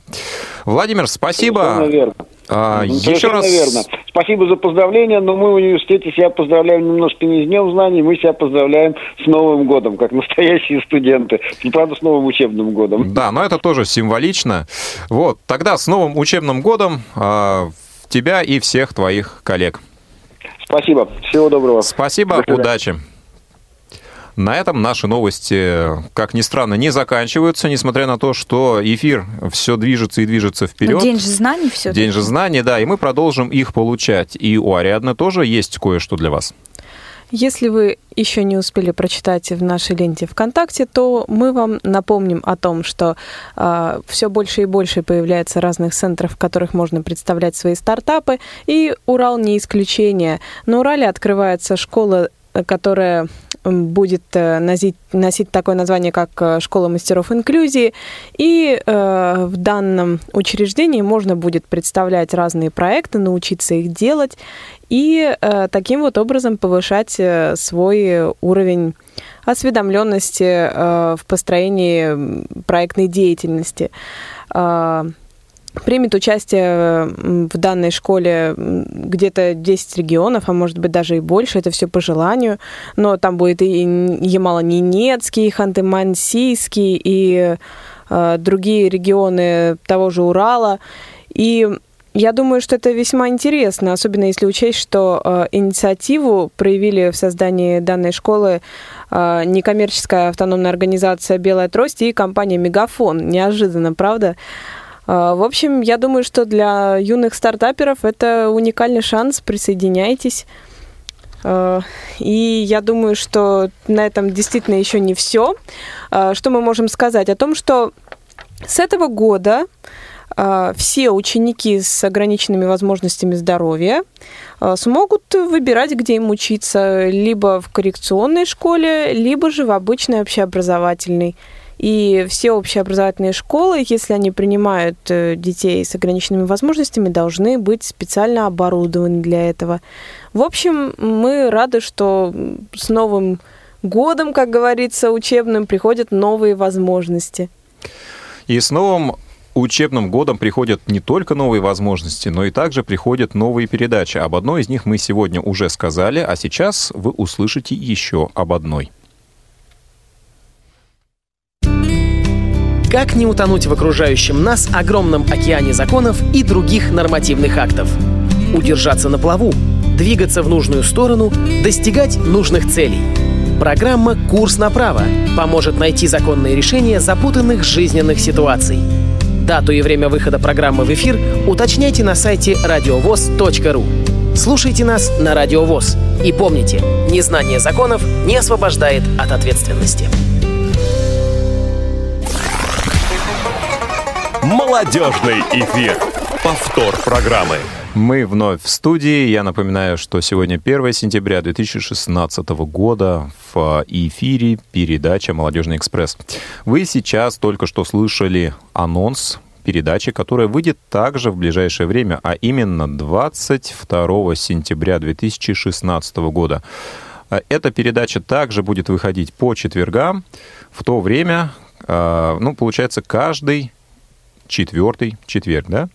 Владимир, спасибо. Совершенно верно. А, Ну, еще раз... верно. Спасибо за поздравления, но мы в университете себя поздравляем немножко не с Днем знаний, мы себя поздравляем с Новым годом, как настоящие студенты. Ну, правда, с новым учебным годом. Да, но это тоже символично. Вот, тогда с новым учебным годом а, тебя и всех твоих коллег. Спасибо. Всего доброго. Спасибо, До удачи. На этом наши новости, как ни странно, не заканчиваются, несмотря на то, что эфир все движется и движется вперед. Ну, День же знаний все. День же знаний, да, и мы продолжим их получать. И у Ариадны тоже есть кое-что для вас. Если вы еще не успели прочитать в нашей ленте ВКонтакте, то мы вам напомним о том, что э, все больше и больше появляется разных центров, в которых можно представлять свои стартапы, и Урал не исключение. На Урале открывается школа, которая м, будет э, носить, носить такое название, как э, Школа мастеров инклюзии. И э, в данном учреждении можно будет представлять разные проекты, научиться их делать и э, таким вот образом повышать э, свой уровень осведомленности э, в построении проектной деятельности. Э, примет участие в данной школе где-то 10 регионов, а может быть даже и больше, это все по желанию, но там будет и Ямало-Ненецкий, и Ханты-Мансийский, и э, другие регионы того же Урала, и я думаю, что это весьма интересно, особенно если учесть, что э, инициативу проявили в создании данной школы э, некоммерческая автономная организация «Белая трость» и компания «Мегафон». Неожиданно, правда? Э, в общем, я думаю, что для юных стартаперов это уникальный шанс. Присоединяйтесь. Э, И я думаю, что на этом действительно еще не все. Э, Что мы можем сказать? О том, что с этого года все ученики с ограниченными возможностями здоровья смогут выбирать, где им учиться, либо в коррекционной школе, либо же в обычной общеобразовательной. И все общеобразовательные школы, если они принимают э, детей с ограниченными возможностями, должны быть специально оборудованы для этого. В общем, мы рады, что с Новым годом, как говорится, учебным приходят новые возможности. И с новым учебным годом приходят не только новые возможности, но и также приходят новые передачи. Об одной из них мы сегодня уже сказали, а сейчас вы услышите еще об одной. Как не утонуть в окружающем нас огромном океане законов и других нормативных актов? Удержаться на плаву, двигаться в нужную сторону, достигать нужных целей. Программа «Курс на право» поможет найти законные решения запутанных жизненных ситуаций. Дату и время выхода программы в эфир уточняйте на сайте радиовоз.ру. Слушайте нас на Радио ВОЗ. И помните, незнание законов не освобождает от ответственности. Молодежный эфир. Повтор программы. Мы вновь в студии. Я напоминаю, что сегодня 1 сентября 2016 года в эфире передача «Молодежный экспресс». Вы сейчас только что слышали анонс передачи, которая выйдет также в ближайшее время, а именно 22 сентября 2016 года. А Эта передача также будет выходить по четвергам, в то время, э, ну, получается, каждый четвертый четверг, да,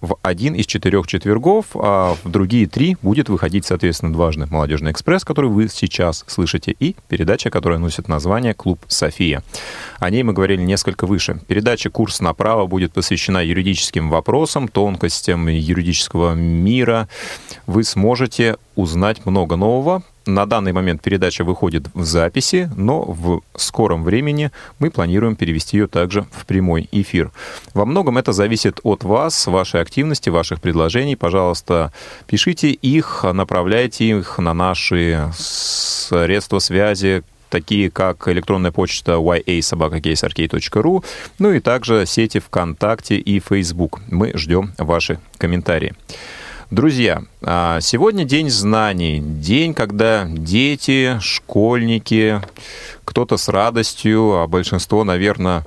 в один из четырех четвергов, а в другие три будет выходить, соответственно, дважды «Молодежный экспресс», который вы сейчас слышите, и передача, которая носит название «Клуб София». О ней мы говорили несколько выше. Передача «Курс на право» будет посвящена юридическим вопросам, тонкостям юридического мира. Вы сможете узнать много нового, на данный момент передача выходит в записи, но в скором времени мы планируем перевести ее также в прямой эфир. Во многом это зависит от вас, вашей активности, ваших предложений. Пожалуйста, пишите их, направляйте их на наши средства связи, такие как электронная почта yasobakacasarcade.ru, ну и также сети ВКонтакте и Facebook. Мы ждем ваши комментарии. Друзья, а, сегодня день знаний, день, когда дети, школьники, кто-то с радостью, а большинство, наверное,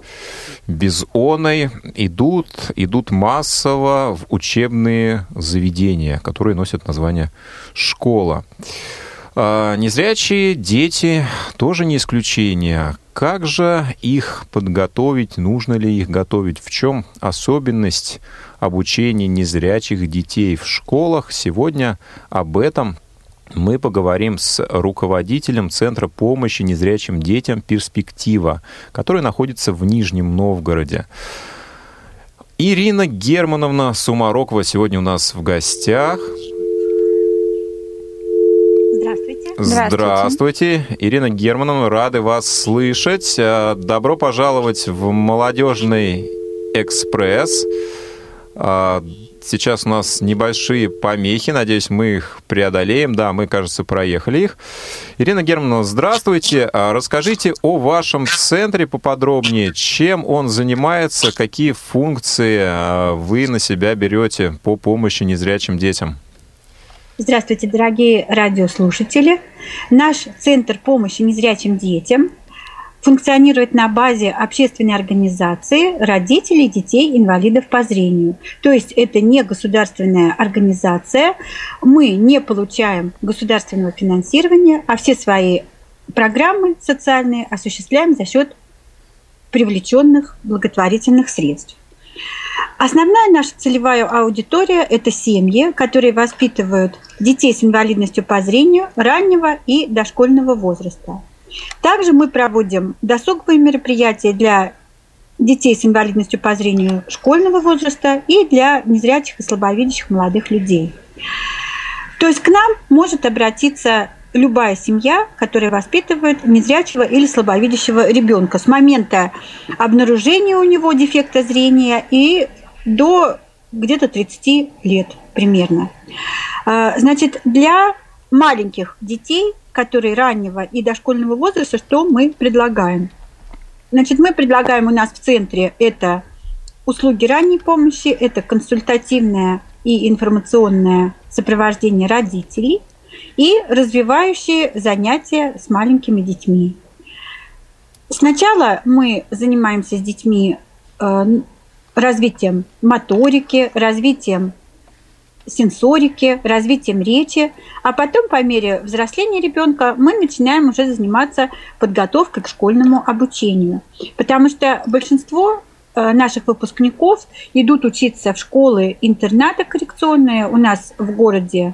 без оной, идут, идут массово в учебные заведения, которые носят название «школа». А, незрячие дети тоже не исключение. Как же их подготовить? Нужно ли их готовить? В чем особенность обучения незрячих детей в школах? Сегодня об этом мы поговорим с руководителем Центра помощи незрячим детям «Перспектива», который находится в Нижнем Новгороде. Ирина Германовна Сумарокова сегодня у нас в гостях. Здравствуйте. Здравствуйте. Ирина Германовна, рады вас слышать. Э, добро пожаловать в «Молодежный экспресс». Э, сейчас у нас небольшие помехи, надеюсь, мы их преодолеем. Да, мы, кажется, проехали их. Ирина Германовна, здравствуйте. Э, расскажите о вашем центре поподробнее. Чем он занимается, какие функции вы на себя берете по помощи незрячим детям? Здравствуйте, дорогие радиослушатели. Наш Центр помощи незрячим детям функционирует на базе общественной организации родителей детей инвалидов по зрению. То есть это не государственная организация, мы не получаем государственного финансирования, а все свои программы социальные осуществляем за счет привлеченных благотворительных средств. Основная наша целевая аудитория – это семьи, которые воспитывают детей с инвалидностью по зрению раннего и дошкольного возраста. Также мы проводим досуговые мероприятия для детей с инвалидностью по зрению школьного возраста и для незрячих и слабовидящих молодых людей. То есть к нам может обратиться любая семья, которая воспитывает незрячего или слабовидящего ребенка с момента обнаружения у него дефекта зрения и до где-то 30 лет примерно. А, значит, для маленьких детей, которые раннего и дошкольного возраста, что мы предлагаем? Значит, мы предлагаем у нас в центре это услуги ранней помощи, это консультативное и информационное сопровождение родителей и развивающие занятия с маленькими детьми. Сначала мы занимаемся с детьми э, развитием моторики, развитием сенсорики, развитием речи, а потом по мере взросления ребенка мы начинаем уже заниматься подготовкой к школьному обучению. Потому что большинство э, наших выпускников идут учиться в школы-интернаты коррекционные. У нас в городе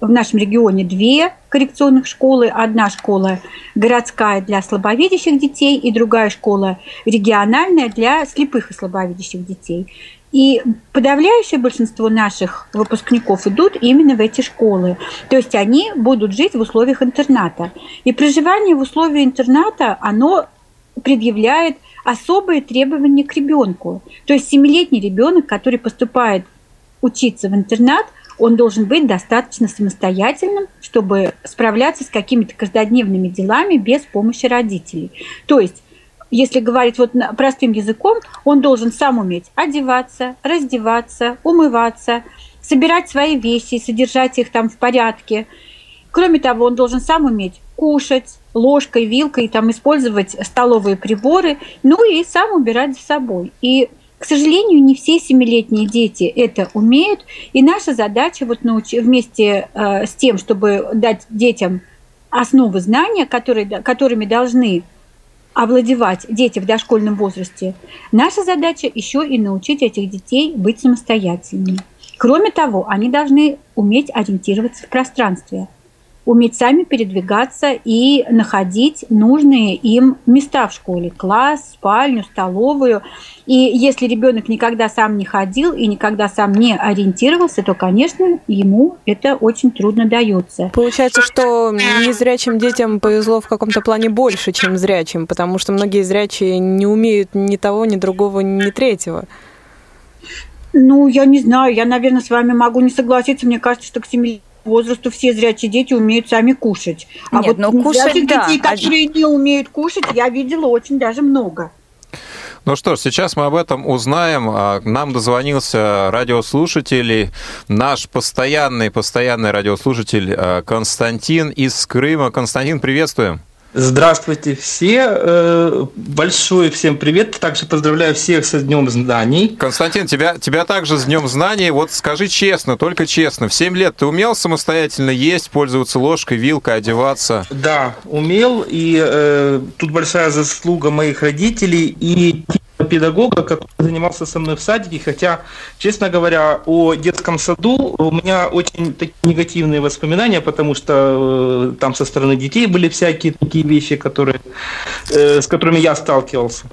в нашем регионе две коррекционных школы. Одна школа городская для слабовидящих детей и другая школа региональная для слепых и слабовидящих детей. И подавляющее большинство наших выпускников идут именно в эти школы. То есть они будут жить в условиях интерната. И проживание в условиях интерната, оно предъявляет особые требования к ребенку. То есть семилетний ребенок, который поступает учиться в интернат – он должен быть достаточно самостоятельным, чтобы справляться с какими-то каждодневными делами без помощи родителей. То есть если говорить вот простым языком, он должен сам уметь одеваться, раздеваться, умываться, собирать свои вещи, содержать их там в порядке. Кроме того, он должен сам уметь кушать ложкой, вилкой, там, использовать столовые приборы, ну и сам убирать за собой. И к сожалению, не все семилетние дети это умеют, и наша задача вот научить вместе э, с тем, чтобы дать детям основы знания, которые, которыми должны овладевать дети в дошкольном возрасте, наша задача еще и научить этих детей быть самостоятельными. Кроме того, они должны уметь ориентироваться в пространстве – уметь сами передвигаться и находить нужные им места в школе, класс, спальню, столовую. И если ребенок никогда сам не ходил и никогда сам не ориентировался, то, конечно, ему это очень трудно дается. Получается, что незрячим детям повезло в каком-то плане больше, чем зрячим, потому что многие зрячие не умеют ни того, ни другого, ни третьего. Ну, я не знаю, я, наверное, с вами могу не согласиться. Мне кажется, что к 7 возрасту все зрячие дети умеют сами кушать. А Нет, вот ну, кушать, да. детей, которые не умеют кушать, я видела очень даже много. Ну что ж, сейчас мы об этом узнаем. А, Нам дозвонился радиослушатель, наш постоянный, постоянный радиослушатель а, Константин из Крыма. Константин, приветствуем. Здравствуйте все. Э, Большой всем привет. Также поздравляю всех со Днем Знаний. Константин, тебя, тебя также с Днем Знаний. Вот скажи честно, только честно, в 7 лет ты умел самостоятельно есть, пользоваться ложкой, вилкой, одеваться? Да, умел. И э, тут большая заслуга моих родителей и педагога, который занимался со мной в садике, хотя, честно говоря, о детском саду у меня очень такие негативные воспоминания, потому что э, там со стороны детей были всякие такие вещи, которые, э, с которыми я сталкивался.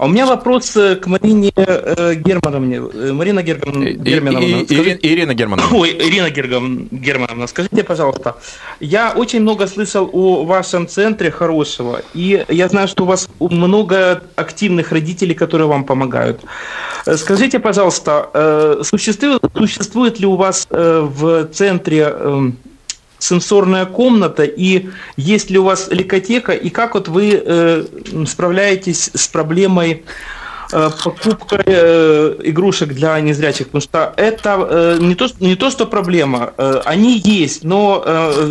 А у меня вопрос э, к Марине э, Германовне. Э, Марина Герман- Германовна, скажи- Ири- Ирина Германовна. Ой, Ирина Гергам- Германовна, скажите, пожалуйста, я очень много слышал о вашем центре хорошего, и я знаю, что у вас много активных родителей, которые вам помогают. Э, Скажите, пожалуйста, существует, существует ли у вас в центре эм, сенсорная комната, и есть ли у вас ликотека, и как вот вы э, справляетесь с проблемой э, покупкой э, игрушек для незрячих, потому что это э, не, то, не то, что проблема, они есть, но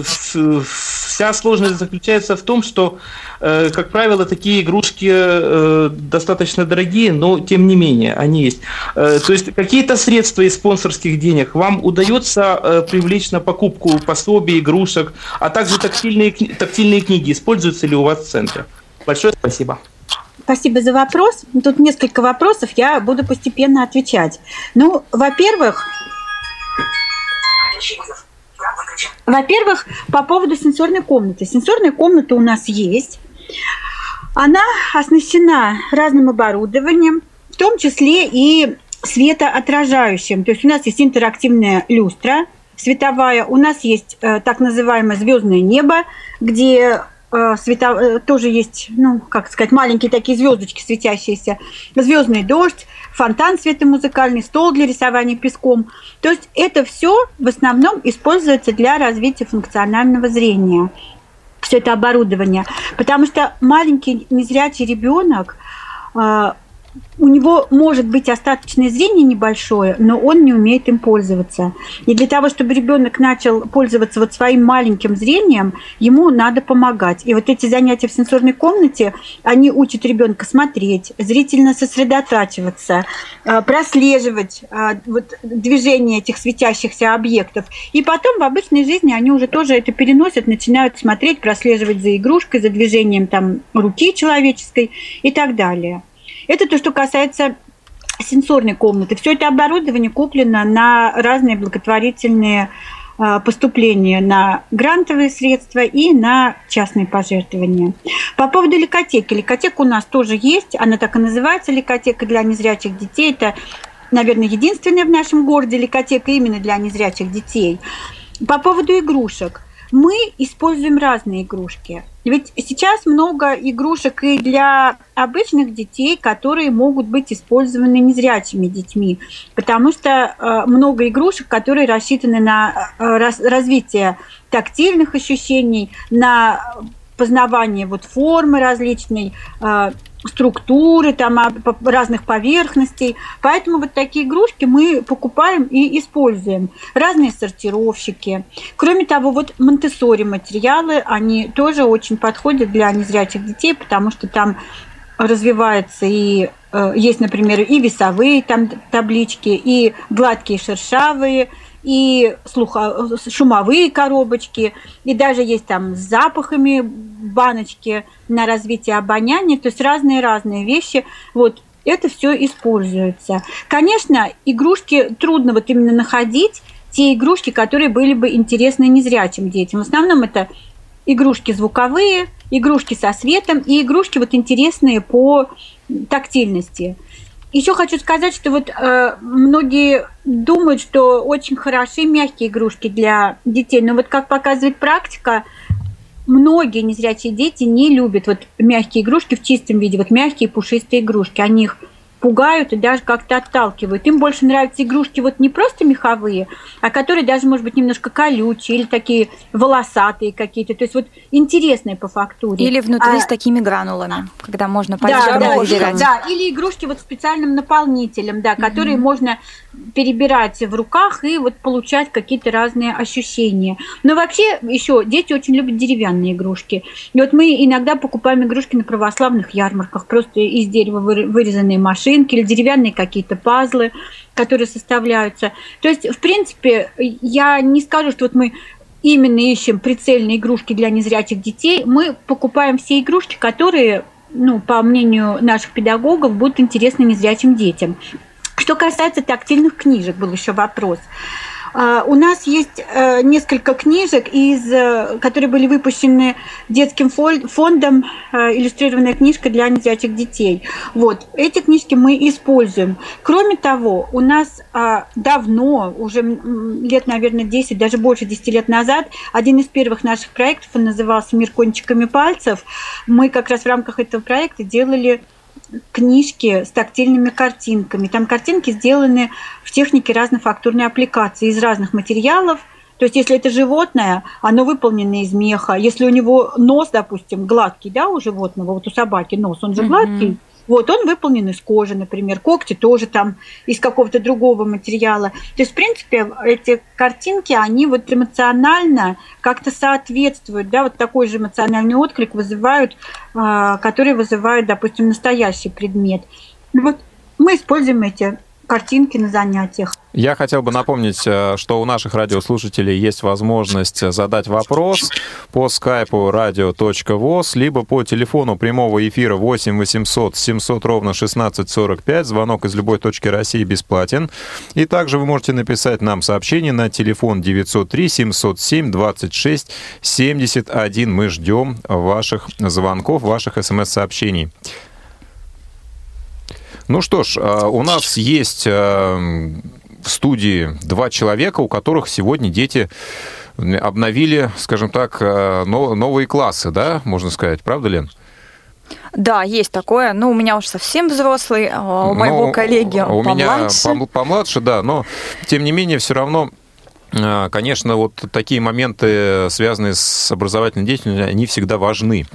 вся сложность заключается в том, что, как правило, такие игрушки достаточно дорогие, но тем не менее они есть. То есть какие-то средства из спонсорских денег вам удается привлечь на покупку пособий, игрушек, а также тактильные, тактильные книги используются ли у вас в центре? Большое спасибо. Спасибо за вопрос. Тут несколько вопросов, я буду постепенно отвечать. Ну, во-первых, во-первых, по поводу сенсорной комнаты. Сенсорная комната у нас есть. Она оснащена разным оборудованием, в том числе и светоотражающим. То есть у нас есть интерактивная люстра световая, у нас есть э, так называемое звездное небо, где света- э, тоже есть, ну, как сказать, маленькие такие звездочки светящиеся, звездный дождь, фонтан светомузыкальный, стол для рисования песком. То есть это все в основном используется для развития функционального зрения все это оборудование. Потому что маленький незрячий ребенок, а, у него может быть остаточное зрение небольшое, но он не умеет им пользоваться. И для того, чтобы ребенок начал пользоваться вот своим маленьким зрением, ему надо помогать. И вот эти занятия в сенсорной комнате, они учат ребенка смотреть, зрительно сосредотачиваться, а, прослеживать а, вот движение этих светящихся объектов. И потом в обычной жизни они уже тоже это переносят, начинают смотреть, прослеживать за игрушкой, за движением там руки человеческой и так далее. Это то, что касается сенсорной комнаты. Все это оборудование куплено на разные благотворительные а, поступления на грантовые средства и на частные пожертвования. По поводу ликотеки. Ликотека у нас тоже есть. Она так и называется ликотека для незрячих детей. Это, наверное, единственная в нашем городе ликотека именно для незрячих детей. По поводу игрушек. Мы используем разные игрушки. Ведь сейчас много игрушек и для обычных детей, которые могут быть использованы незрячими детьми, потому что э, много игрушек, которые рассчитаны на э, раз- развитие тактильных ощущений, на познавание вот формы различной, э, структуры там а, разных поверхностей. Поэтому вот такие игрушки мы покупаем и используем. Разные сортировщики. Кроме того, вот монтессори материалы, они тоже очень подходят для незрячих детей, потому что там развивается и э, есть, например, и весовые там таблички, и гладкие шершавые, и слухо- шумовые коробочки, и даже есть там с запахами баночки на развитие обоняния, то есть разные-разные вещи. Вот это все используется. Конечно, игрушки трудно вот именно находить, те игрушки, которые были бы интересны незрячим детям. В основном это игрушки звуковые, игрушки со светом и игрушки вот интересные по тактильности. Еще хочу сказать, что вот э, многие думают, что очень хороши мягкие игрушки для детей, но вот как показывает практика, многие незрячие дети не любят вот мягкие игрушки в чистом виде, вот мягкие пушистые игрушки. Они их пугают и даже как-то отталкивают. Им больше нравятся игрушки вот не просто меховые, а которые даже, может быть, немножко колючие или такие волосатые какие-то. То есть вот интересные по фактуре. Или внутри а, с такими гранулами, когда можно да, пальчиками да, выбирать. да, или игрушки вот специальным наполнителем, да, которые mm-hmm. можно перебирать в руках и вот получать какие-то разные ощущения. Но вообще еще дети очень любят деревянные игрушки. И вот мы иногда покупаем игрушки на православных ярмарках, просто из дерева вырезанные машинки или деревянные какие-то пазлы, которые составляются. То есть, в принципе, я не скажу, что вот мы именно ищем прицельные игрушки для незрячих детей. Мы покупаем все игрушки, которые ну, по мнению наших педагогов, будут интересны незрячим детям. Что касается тактильных книжек, был еще вопрос. А, у нас есть э, несколько книжек, из, э, которые были выпущены детским фондом, э, иллюстрированная книжка для незрячих детей. Вот. Эти книжки мы используем. Кроме того, у нас а, давно, уже лет, наверное, 10, даже больше 10 лет назад, один из первых наших проектов, он назывался «Мир кончиками пальцев». Мы как раз в рамках этого проекта делали книжки с тактильными картинками. Там картинки сделаны в технике разнофактурной аппликации из разных материалов. То есть, если это животное, оно выполнено из меха. Если у него нос, допустим, гладкий, да, у животного, вот у собаки нос, он же mm-hmm. гладкий, вот, он выполнен из кожи, например, когти тоже там из какого-то другого материала. То есть, в принципе, эти картинки, они вот эмоционально как-то соответствуют, да, вот такой же эмоциональный отклик вызывают, а, который вызывает, допустим, настоящий предмет. Вот мы используем эти картинки на занятиях. Я хотел бы напомнить, э, что у наших радиослушателей есть возможность задать вопрос по скайпу radio.voz, либо по телефону прямого эфира 8 800 700 ровно 1645. Звонок из любой точки России бесплатен. И также вы можете написать нам сообщение на телефон 903 707 26 71. Мы ждем ваших звонков, ваших смс-сообщений. Ну что ж, а, у нас есть а, в студии два человека, у которых сегодня дети обновили, скажем так, а, новые классы, да, можно сказать, правда, Лен? Да, есть такое. Ну, у меня уже совсем взрослый, у моего ну, коллеги у помладше. меня помладше, да, но тем не менее все равно а, конечно, вот такие моменты, связанные с образовательной деятельностью, они всегда важны.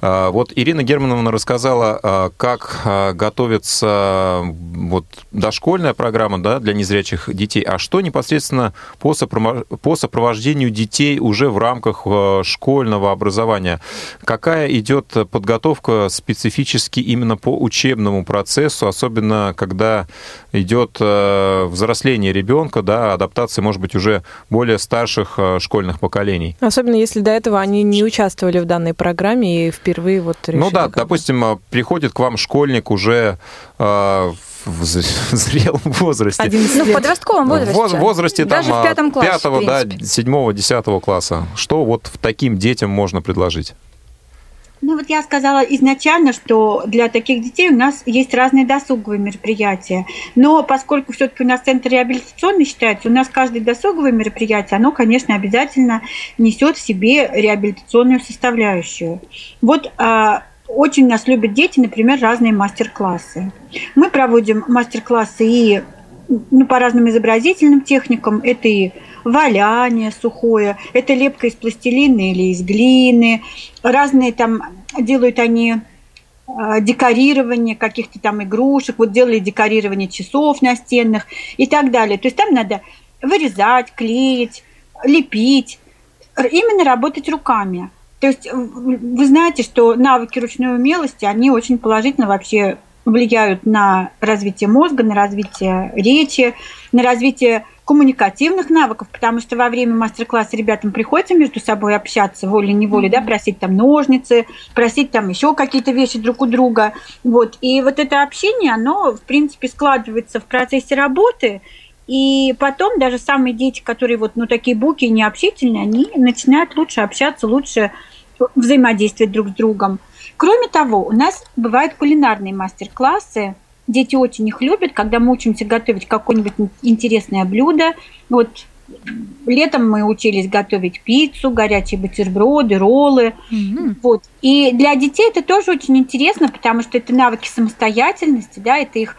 А, вот Ирина Германовна рассказала, а, как готовится вот дошкольная программа да, для незрячих детей, а что непосредственно по сопровождению детей уже в рамках школьного образования? Какая идет подготовка специфически именно по учебному процессу, особенно когда идет взросление ребенка, да, адаптация, может быть, уже более старших э, школьных поколений. Особенно если до этого они не участвовали в данной программе и впервые вот решили... Ну да, допустим, э, приходит к вам школьник уже э, в зрелом возрасте. Ну, в подростковом возрасте. В возрасте Даже там, в пятом классе, пятого, да, седьмого, десятого класса. Что вот таким детям можно предложить? Ну вот я сказала изначально, что для таких детей у нас есть разные досуговые мероприятия. Но поскольку все-таки у нас центр реабилитационный считается, у нас каждое досуговое мероприятие, оно, конечно, обязательно несет в себе реабилитационную составляющую. Вот а, очень нас любят дети, например, разные мастер-классы. Мы проводим мастер-классы и ну, по разным изобразительным техникам. Это и валяние сухое, это лепка из пластилина или из глины. Разные там делают они а, декорирование каких-то там игрушек, вот делали декорирование часов настенных и так далее. То есть там надо вырезать, клеить, лепить, именно работать руками. То есть вы знаете, что навыки ручной умелости, они очень положительно вообще влияют на развитие мозга, на развитие речи, на развитие коммуникативных навыков, потому что во время мастер-класса ребятам приходится между собой общаться волей-неволей, mm-hmm. да, просить там ножницы, просить там еще какие-то вещи друг у друга. Вот. И вот это общение, оно, в принципе, складывается в процессе работы, и потом даже самые дети, которые вот, ну, такие буки необщительные, они начинают лучше общаться, лучше взаимодействовать друг с другом. Кроме того, у нас бывают кулинарные мастер-классы. Дети очень их любят, когда мы учимся готовить какое-нибудь интересное блюдо. Вот летом мы учились готовить пиццу, горячие бутерброды, роллы. Mm-hmm. Вот. И для детей это тоже очень интересно, потому что это навыки самостоятельности, да, это их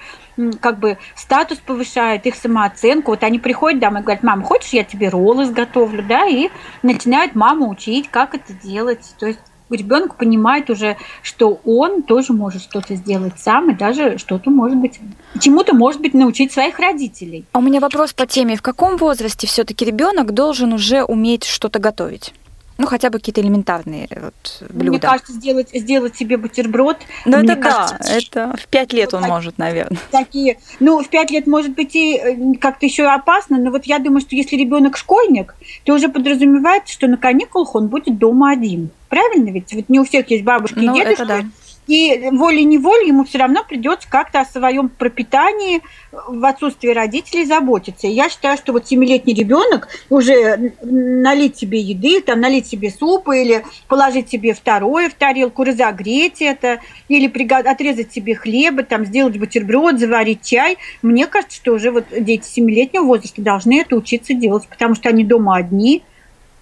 как бы статус повышает, их самооценку. Вот они приходят домой и говорят, мама, хочешь, я тебе роллы изготовлю, да, и начинают маму учить, как это делать. То есть ребенок понимает уже, что он тоже может что-то сделать сам, и даже что-то может быть, чему-то может быть научить своих родителей. А у меня вопрос по теме: в каком возрасте все-таки ребенок должен уже уметь что-то готовить? Ну, хотя бы какие-то элементарные вот, блюда. Мне кажется, сделать, сделать себе бутерброд. Ну, это кажется, да, это в пять лет он так, может, наверное. Такие, ну, в пять лет, может быть, и э, как-то еще опасно, но вот я думаю, что если ребенок школьник, то уже подразумевается, что на каникулах он будет дома один. Правильно ведь? Вот не у всех есть бабушки ну, и дедушки. Это да и волей-неволей ему все равно придется как-то о своем пропитании в отсутствии родителей заботиться. И я считаю, что вот семилетний ребенок уже налить себе еды, там, налить себе супа или положить себе второе в тарелку, разогреть это, или отрезать себе хлеба, там, сделать бутерброд, заварить чай. Мне кажется, что уже вот дети семилетнего возраста должны это учиться делать, потому что они дома одни –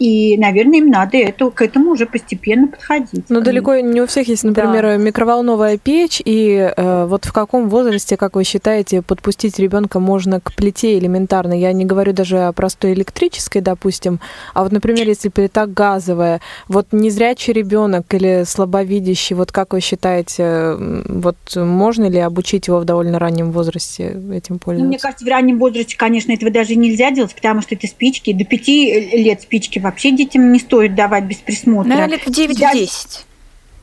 и, наверное, им надо это, к этому уже постепенно подходить. Но далеко не у всех есть, например, да. микроволновая печь. И э, вот в каком возрасте, как вы считаете, подпустить ребенка можно к плите элементарно? Я не говорю даже о простой электрической, допустим, а вот, например, если плита газовая, вот незрячий ребенок или слабовидящий, вот как вы считаете, вот можно ли обучить его в довольно раннем возрасте этим пользоваться? Ну, мне кажется, в раннем возрасте, конечно, этого даже нельзя делать, потому что это спички. До пяти лет спички вообще детям не стоит давать без присмотра. Наверное, лет в 9-10.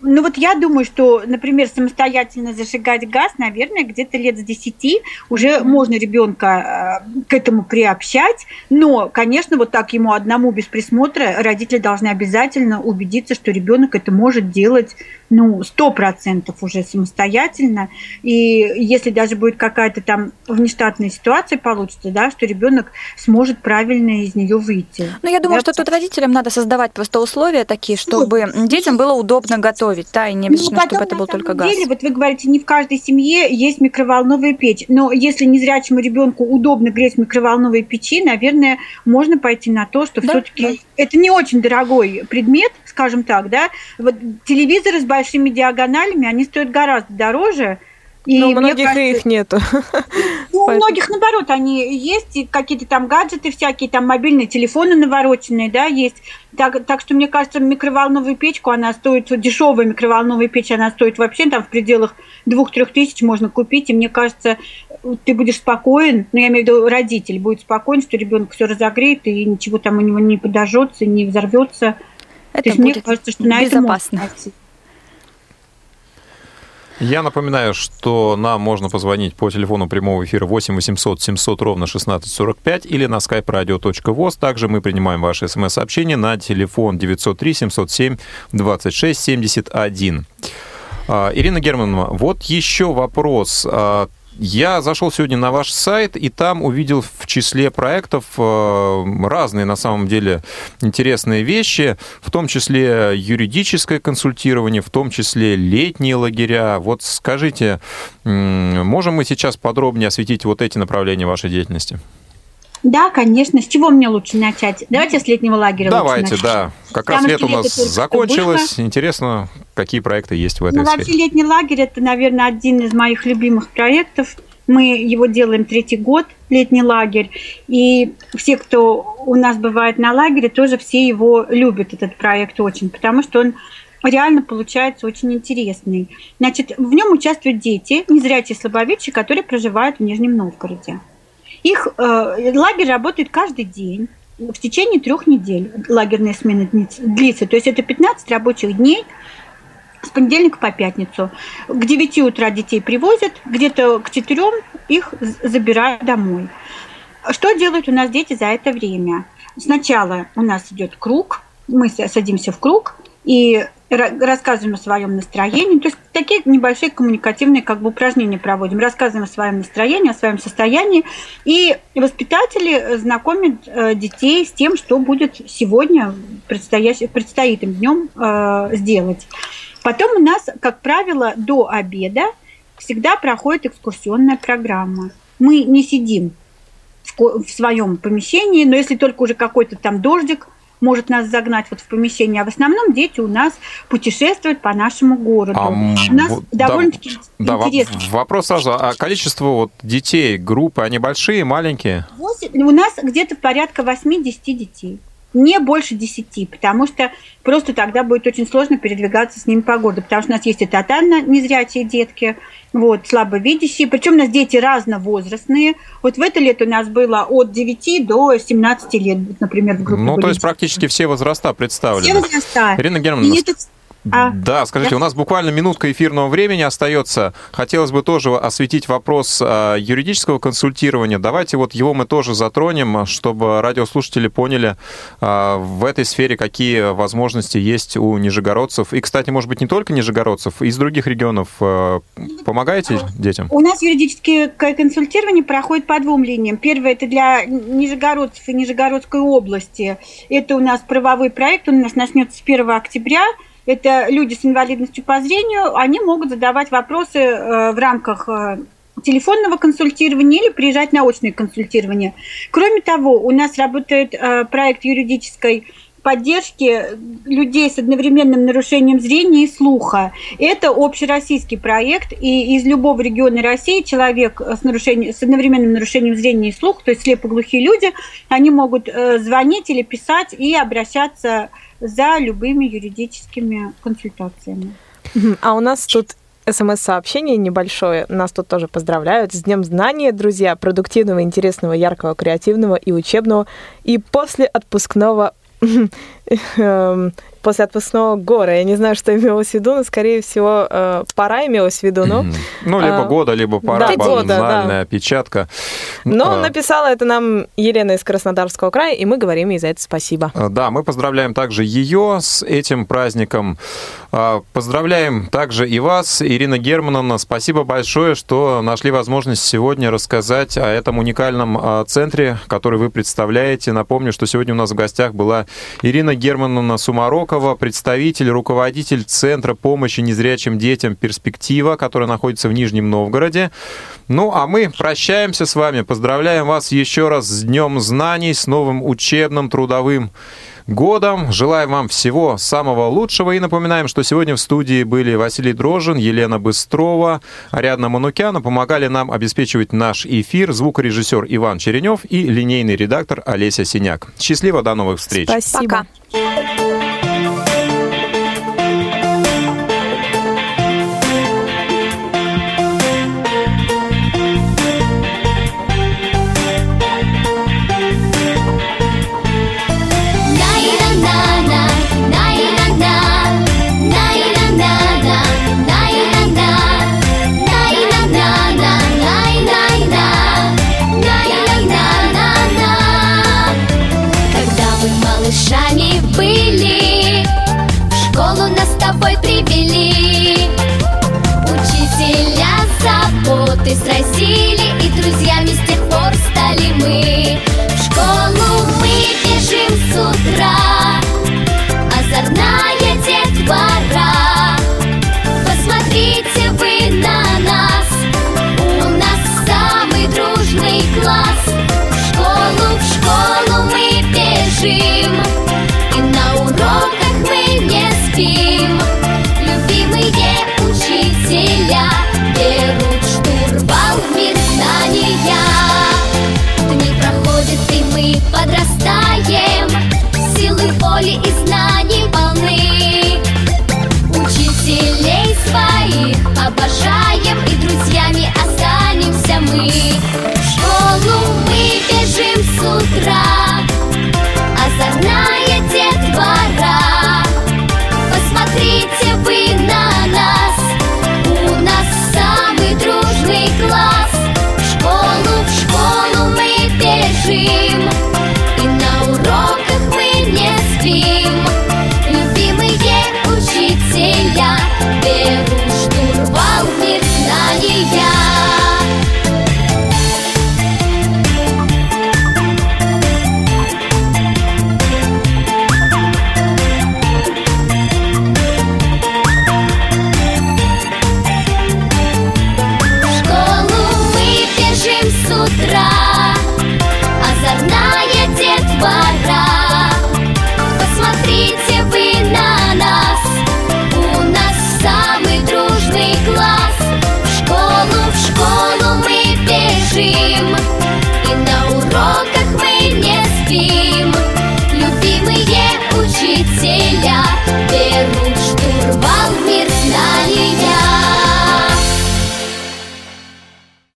Ну вот я думаю, что, например, самостоятельно зажигать газ, наверное, где-то лет с 10 уже можно ребенка э, к этому приобщать, но, конечно, вот так ему одному без присмотра родители должны обязательно убедиться, что ребенок это может делать ну, сто процентов уже самостоятельно. И если даже будет какая-то там внештатная ситуация получится, да, что ребенок сможет правильно из нее выйти. Ну, я думаю, да? что тут родителям надо создавать просто условия такие, чтобы вот. детям было удобно готовить, да, и не ну, обязательно, ну, потом, чтобы это был только газ. Деле, вот вы говорите, не в каждой семье есть микроволновая печь, но если незрячему ребенку удобно греть в микроволновой печи, наверное, можно пойти на то, что да? все-таки да. это не очень дорогой предмет, скажем так, да. Вот телевизоры с большими диагоналями, они стоят гораздо дороже. И Но у многих кажется, их нету. Ну, у многих, наоборот, они есть, и какие-то там гаджеты всякие, там мобильные телефоны навороченные, да, есть. Так, так что, мне кажется, микроволновую печку, она стоит, дешевая микроволновая печь, она стоит вообще там в пределах двух-трех тысяч можно купить, и мне кажется, ты будешь спокоен, ну, я имею в виду родитель будет спокоен, что ребенок все разогреет, и ничего там у него не подожжется, не взорвется. Это То есть будет мне кажется, что на безопасно. Я напоминаю, что нам можно позвонить по телефону прямого эфира 8 800 700 ровно 1645 или на skype radio.voz. Также мы принимаем ваши смс-сообщения на телефон 903 707 26 71. Ирина Германовна, вот еще вопрос. Я зашел сегодня на ваш сайт и там увидел в числе проектов э, разные, на самом деле, интересные вещи, в том числе юридическое консультирование, в том числе летние лагеря. Вот скажите, можем мы сейчас подробнее осветить вот эти направления вашей деятельности? Да, конечно. С чего мне лучше начать? Давайте с летнего лагеря. Давайте, да. Как Потому раз лето у нас закончилось. Было. Интересно, какие проекты есть в этой ну, сфере. Вообще летний лагерь это, наверное, один из моих любимых проектов. Мы его делаем третий год, летний лагерь. И все, кто у нас бывает на лагере, тоже все его любят, этот проект очень, потому что он реально получается очень интересный. Значит, в нем участвуют дети, незрячие слабовидящие, которые проживают в Нижнем Новгороде. Их э, лагерь работает каждый день в течение трех недель. Лагерная смена длится. То есть это 15 рабочих дней с понедельника по пятницу. К 9 утра детей привозят, где-то к 4 их забирают домой. Что делают у нас дети за это время? Сначала у нас идет круг, мы садимся в круг, и рассказываем о своем настроении. То есть такие небольшие коммуникативные как бы упражнения проводим. Рассказываем о своем настроении, о своем состоянии. И воспитатели знакомят э, детей с тем, что будет сегодня, предстоит им днем э, сделать. Потом у нас, как правило, до обеда всегда проходит экскурсионная программа. Мы не сидим в своем помещении, но если только уже какой-то там дождик может нас загнать вот в помещение, а в основном дети у нас путешествуют по нашему городу. А, у нас вот, довольно-таки да, интересно. Вопрос сразу. А количество вот детей, группы, они большие, маленькие? У нас где-то порядка 8-10 детей не больше 10, потому что просто тогда будет очень сложно передвигаться с ними по городу, потому что у нас есть и тотально незрячие детки, вот, слабовидящие, причем у нас дети разновозрастные. Вот в это лето у нас было от 9 до 17 лет, например, в группе. Ну, то есть практически все возраста представлены. Все возраста. Ирина Германовна, И это а, да, скажите, у нас буквально минутка эфирного времени остается. Хотелось бы тоже осветить вопрос а, юридического консультирования. Давайте вот его мы тоже затронем, чтобы радиослушатели поняли а, в этой сфере, какие возможности есть у нижегородцев. И, кстати, может быть, не только нижегородцев, из других регионов помогаете детям? У нас юридическое консультирование проходит по двум линиям. Первое – это для нижегородцев и Нижегородской области. Это у нас правовой проект, он у нас начнется с 1 октября – это люди с инвалидностью по зрению, они могут задавать вопросы э, в рамках э, телефонного консультирования или приезжать на очное консультирование. Кроме того, у нас работает э, проект юридической поддержки людей с одновременным нарушением зрения и слуха. Это общероссийский проект, и из любого региона России человек с, нарушением, с одновременным нарушением зрения и слуха, то есть слепоглухие люди, они могут звонить или писать и обращаться за любыми юридическими консультациями. А у нас тут СМС-сообщение небольшое. Нас тут тоже поздравляют. С Днем Знания, друзья! Продуктивного, интересного, яркого, креативного и учебного. И после отпускного 嗯 哼 после отпускного гора. Я не знаю, что имелось в виду, но, скорее всего, э, пора имелось в виду. Но, ну, либо а, года, либо пора, да, банальная да. опечатка. Но а, написала это нам Елена из Краснодарского края, и мы говорим ей за это спасибо. А, да, мы поздравляем также ее с этим праздником. Поздравляем также и вас, Ирина Германовна. Спасибо большое, что нашли возможность сегодня рассказать о этом уникальном центре, который вы представляете. Напомню, что сегодня у нас в гостях была Ирина Германовна Сумарок, Широкова, представитель, руководитель Центра помощи незрячим детям «Перспектива», который находится в Нижнем Новгороде. Ну, а мы прощаемся с вами. Поздравляем вас еще раз с Днем Знаний, с новым учебным, трудовым годом. Желаем вам всего самого лучшего. И напоминаем, что сегодня в студии были Василий Дрожин, Елена Быстрова, Ариадна Манукяна. Помогали нам обеспечивать наш эфир звукорежиссер Иван Черенев и линейный редактор Олеся Синяк. Счастливо, до новых встреч. Спасибо. Пока. Thank you.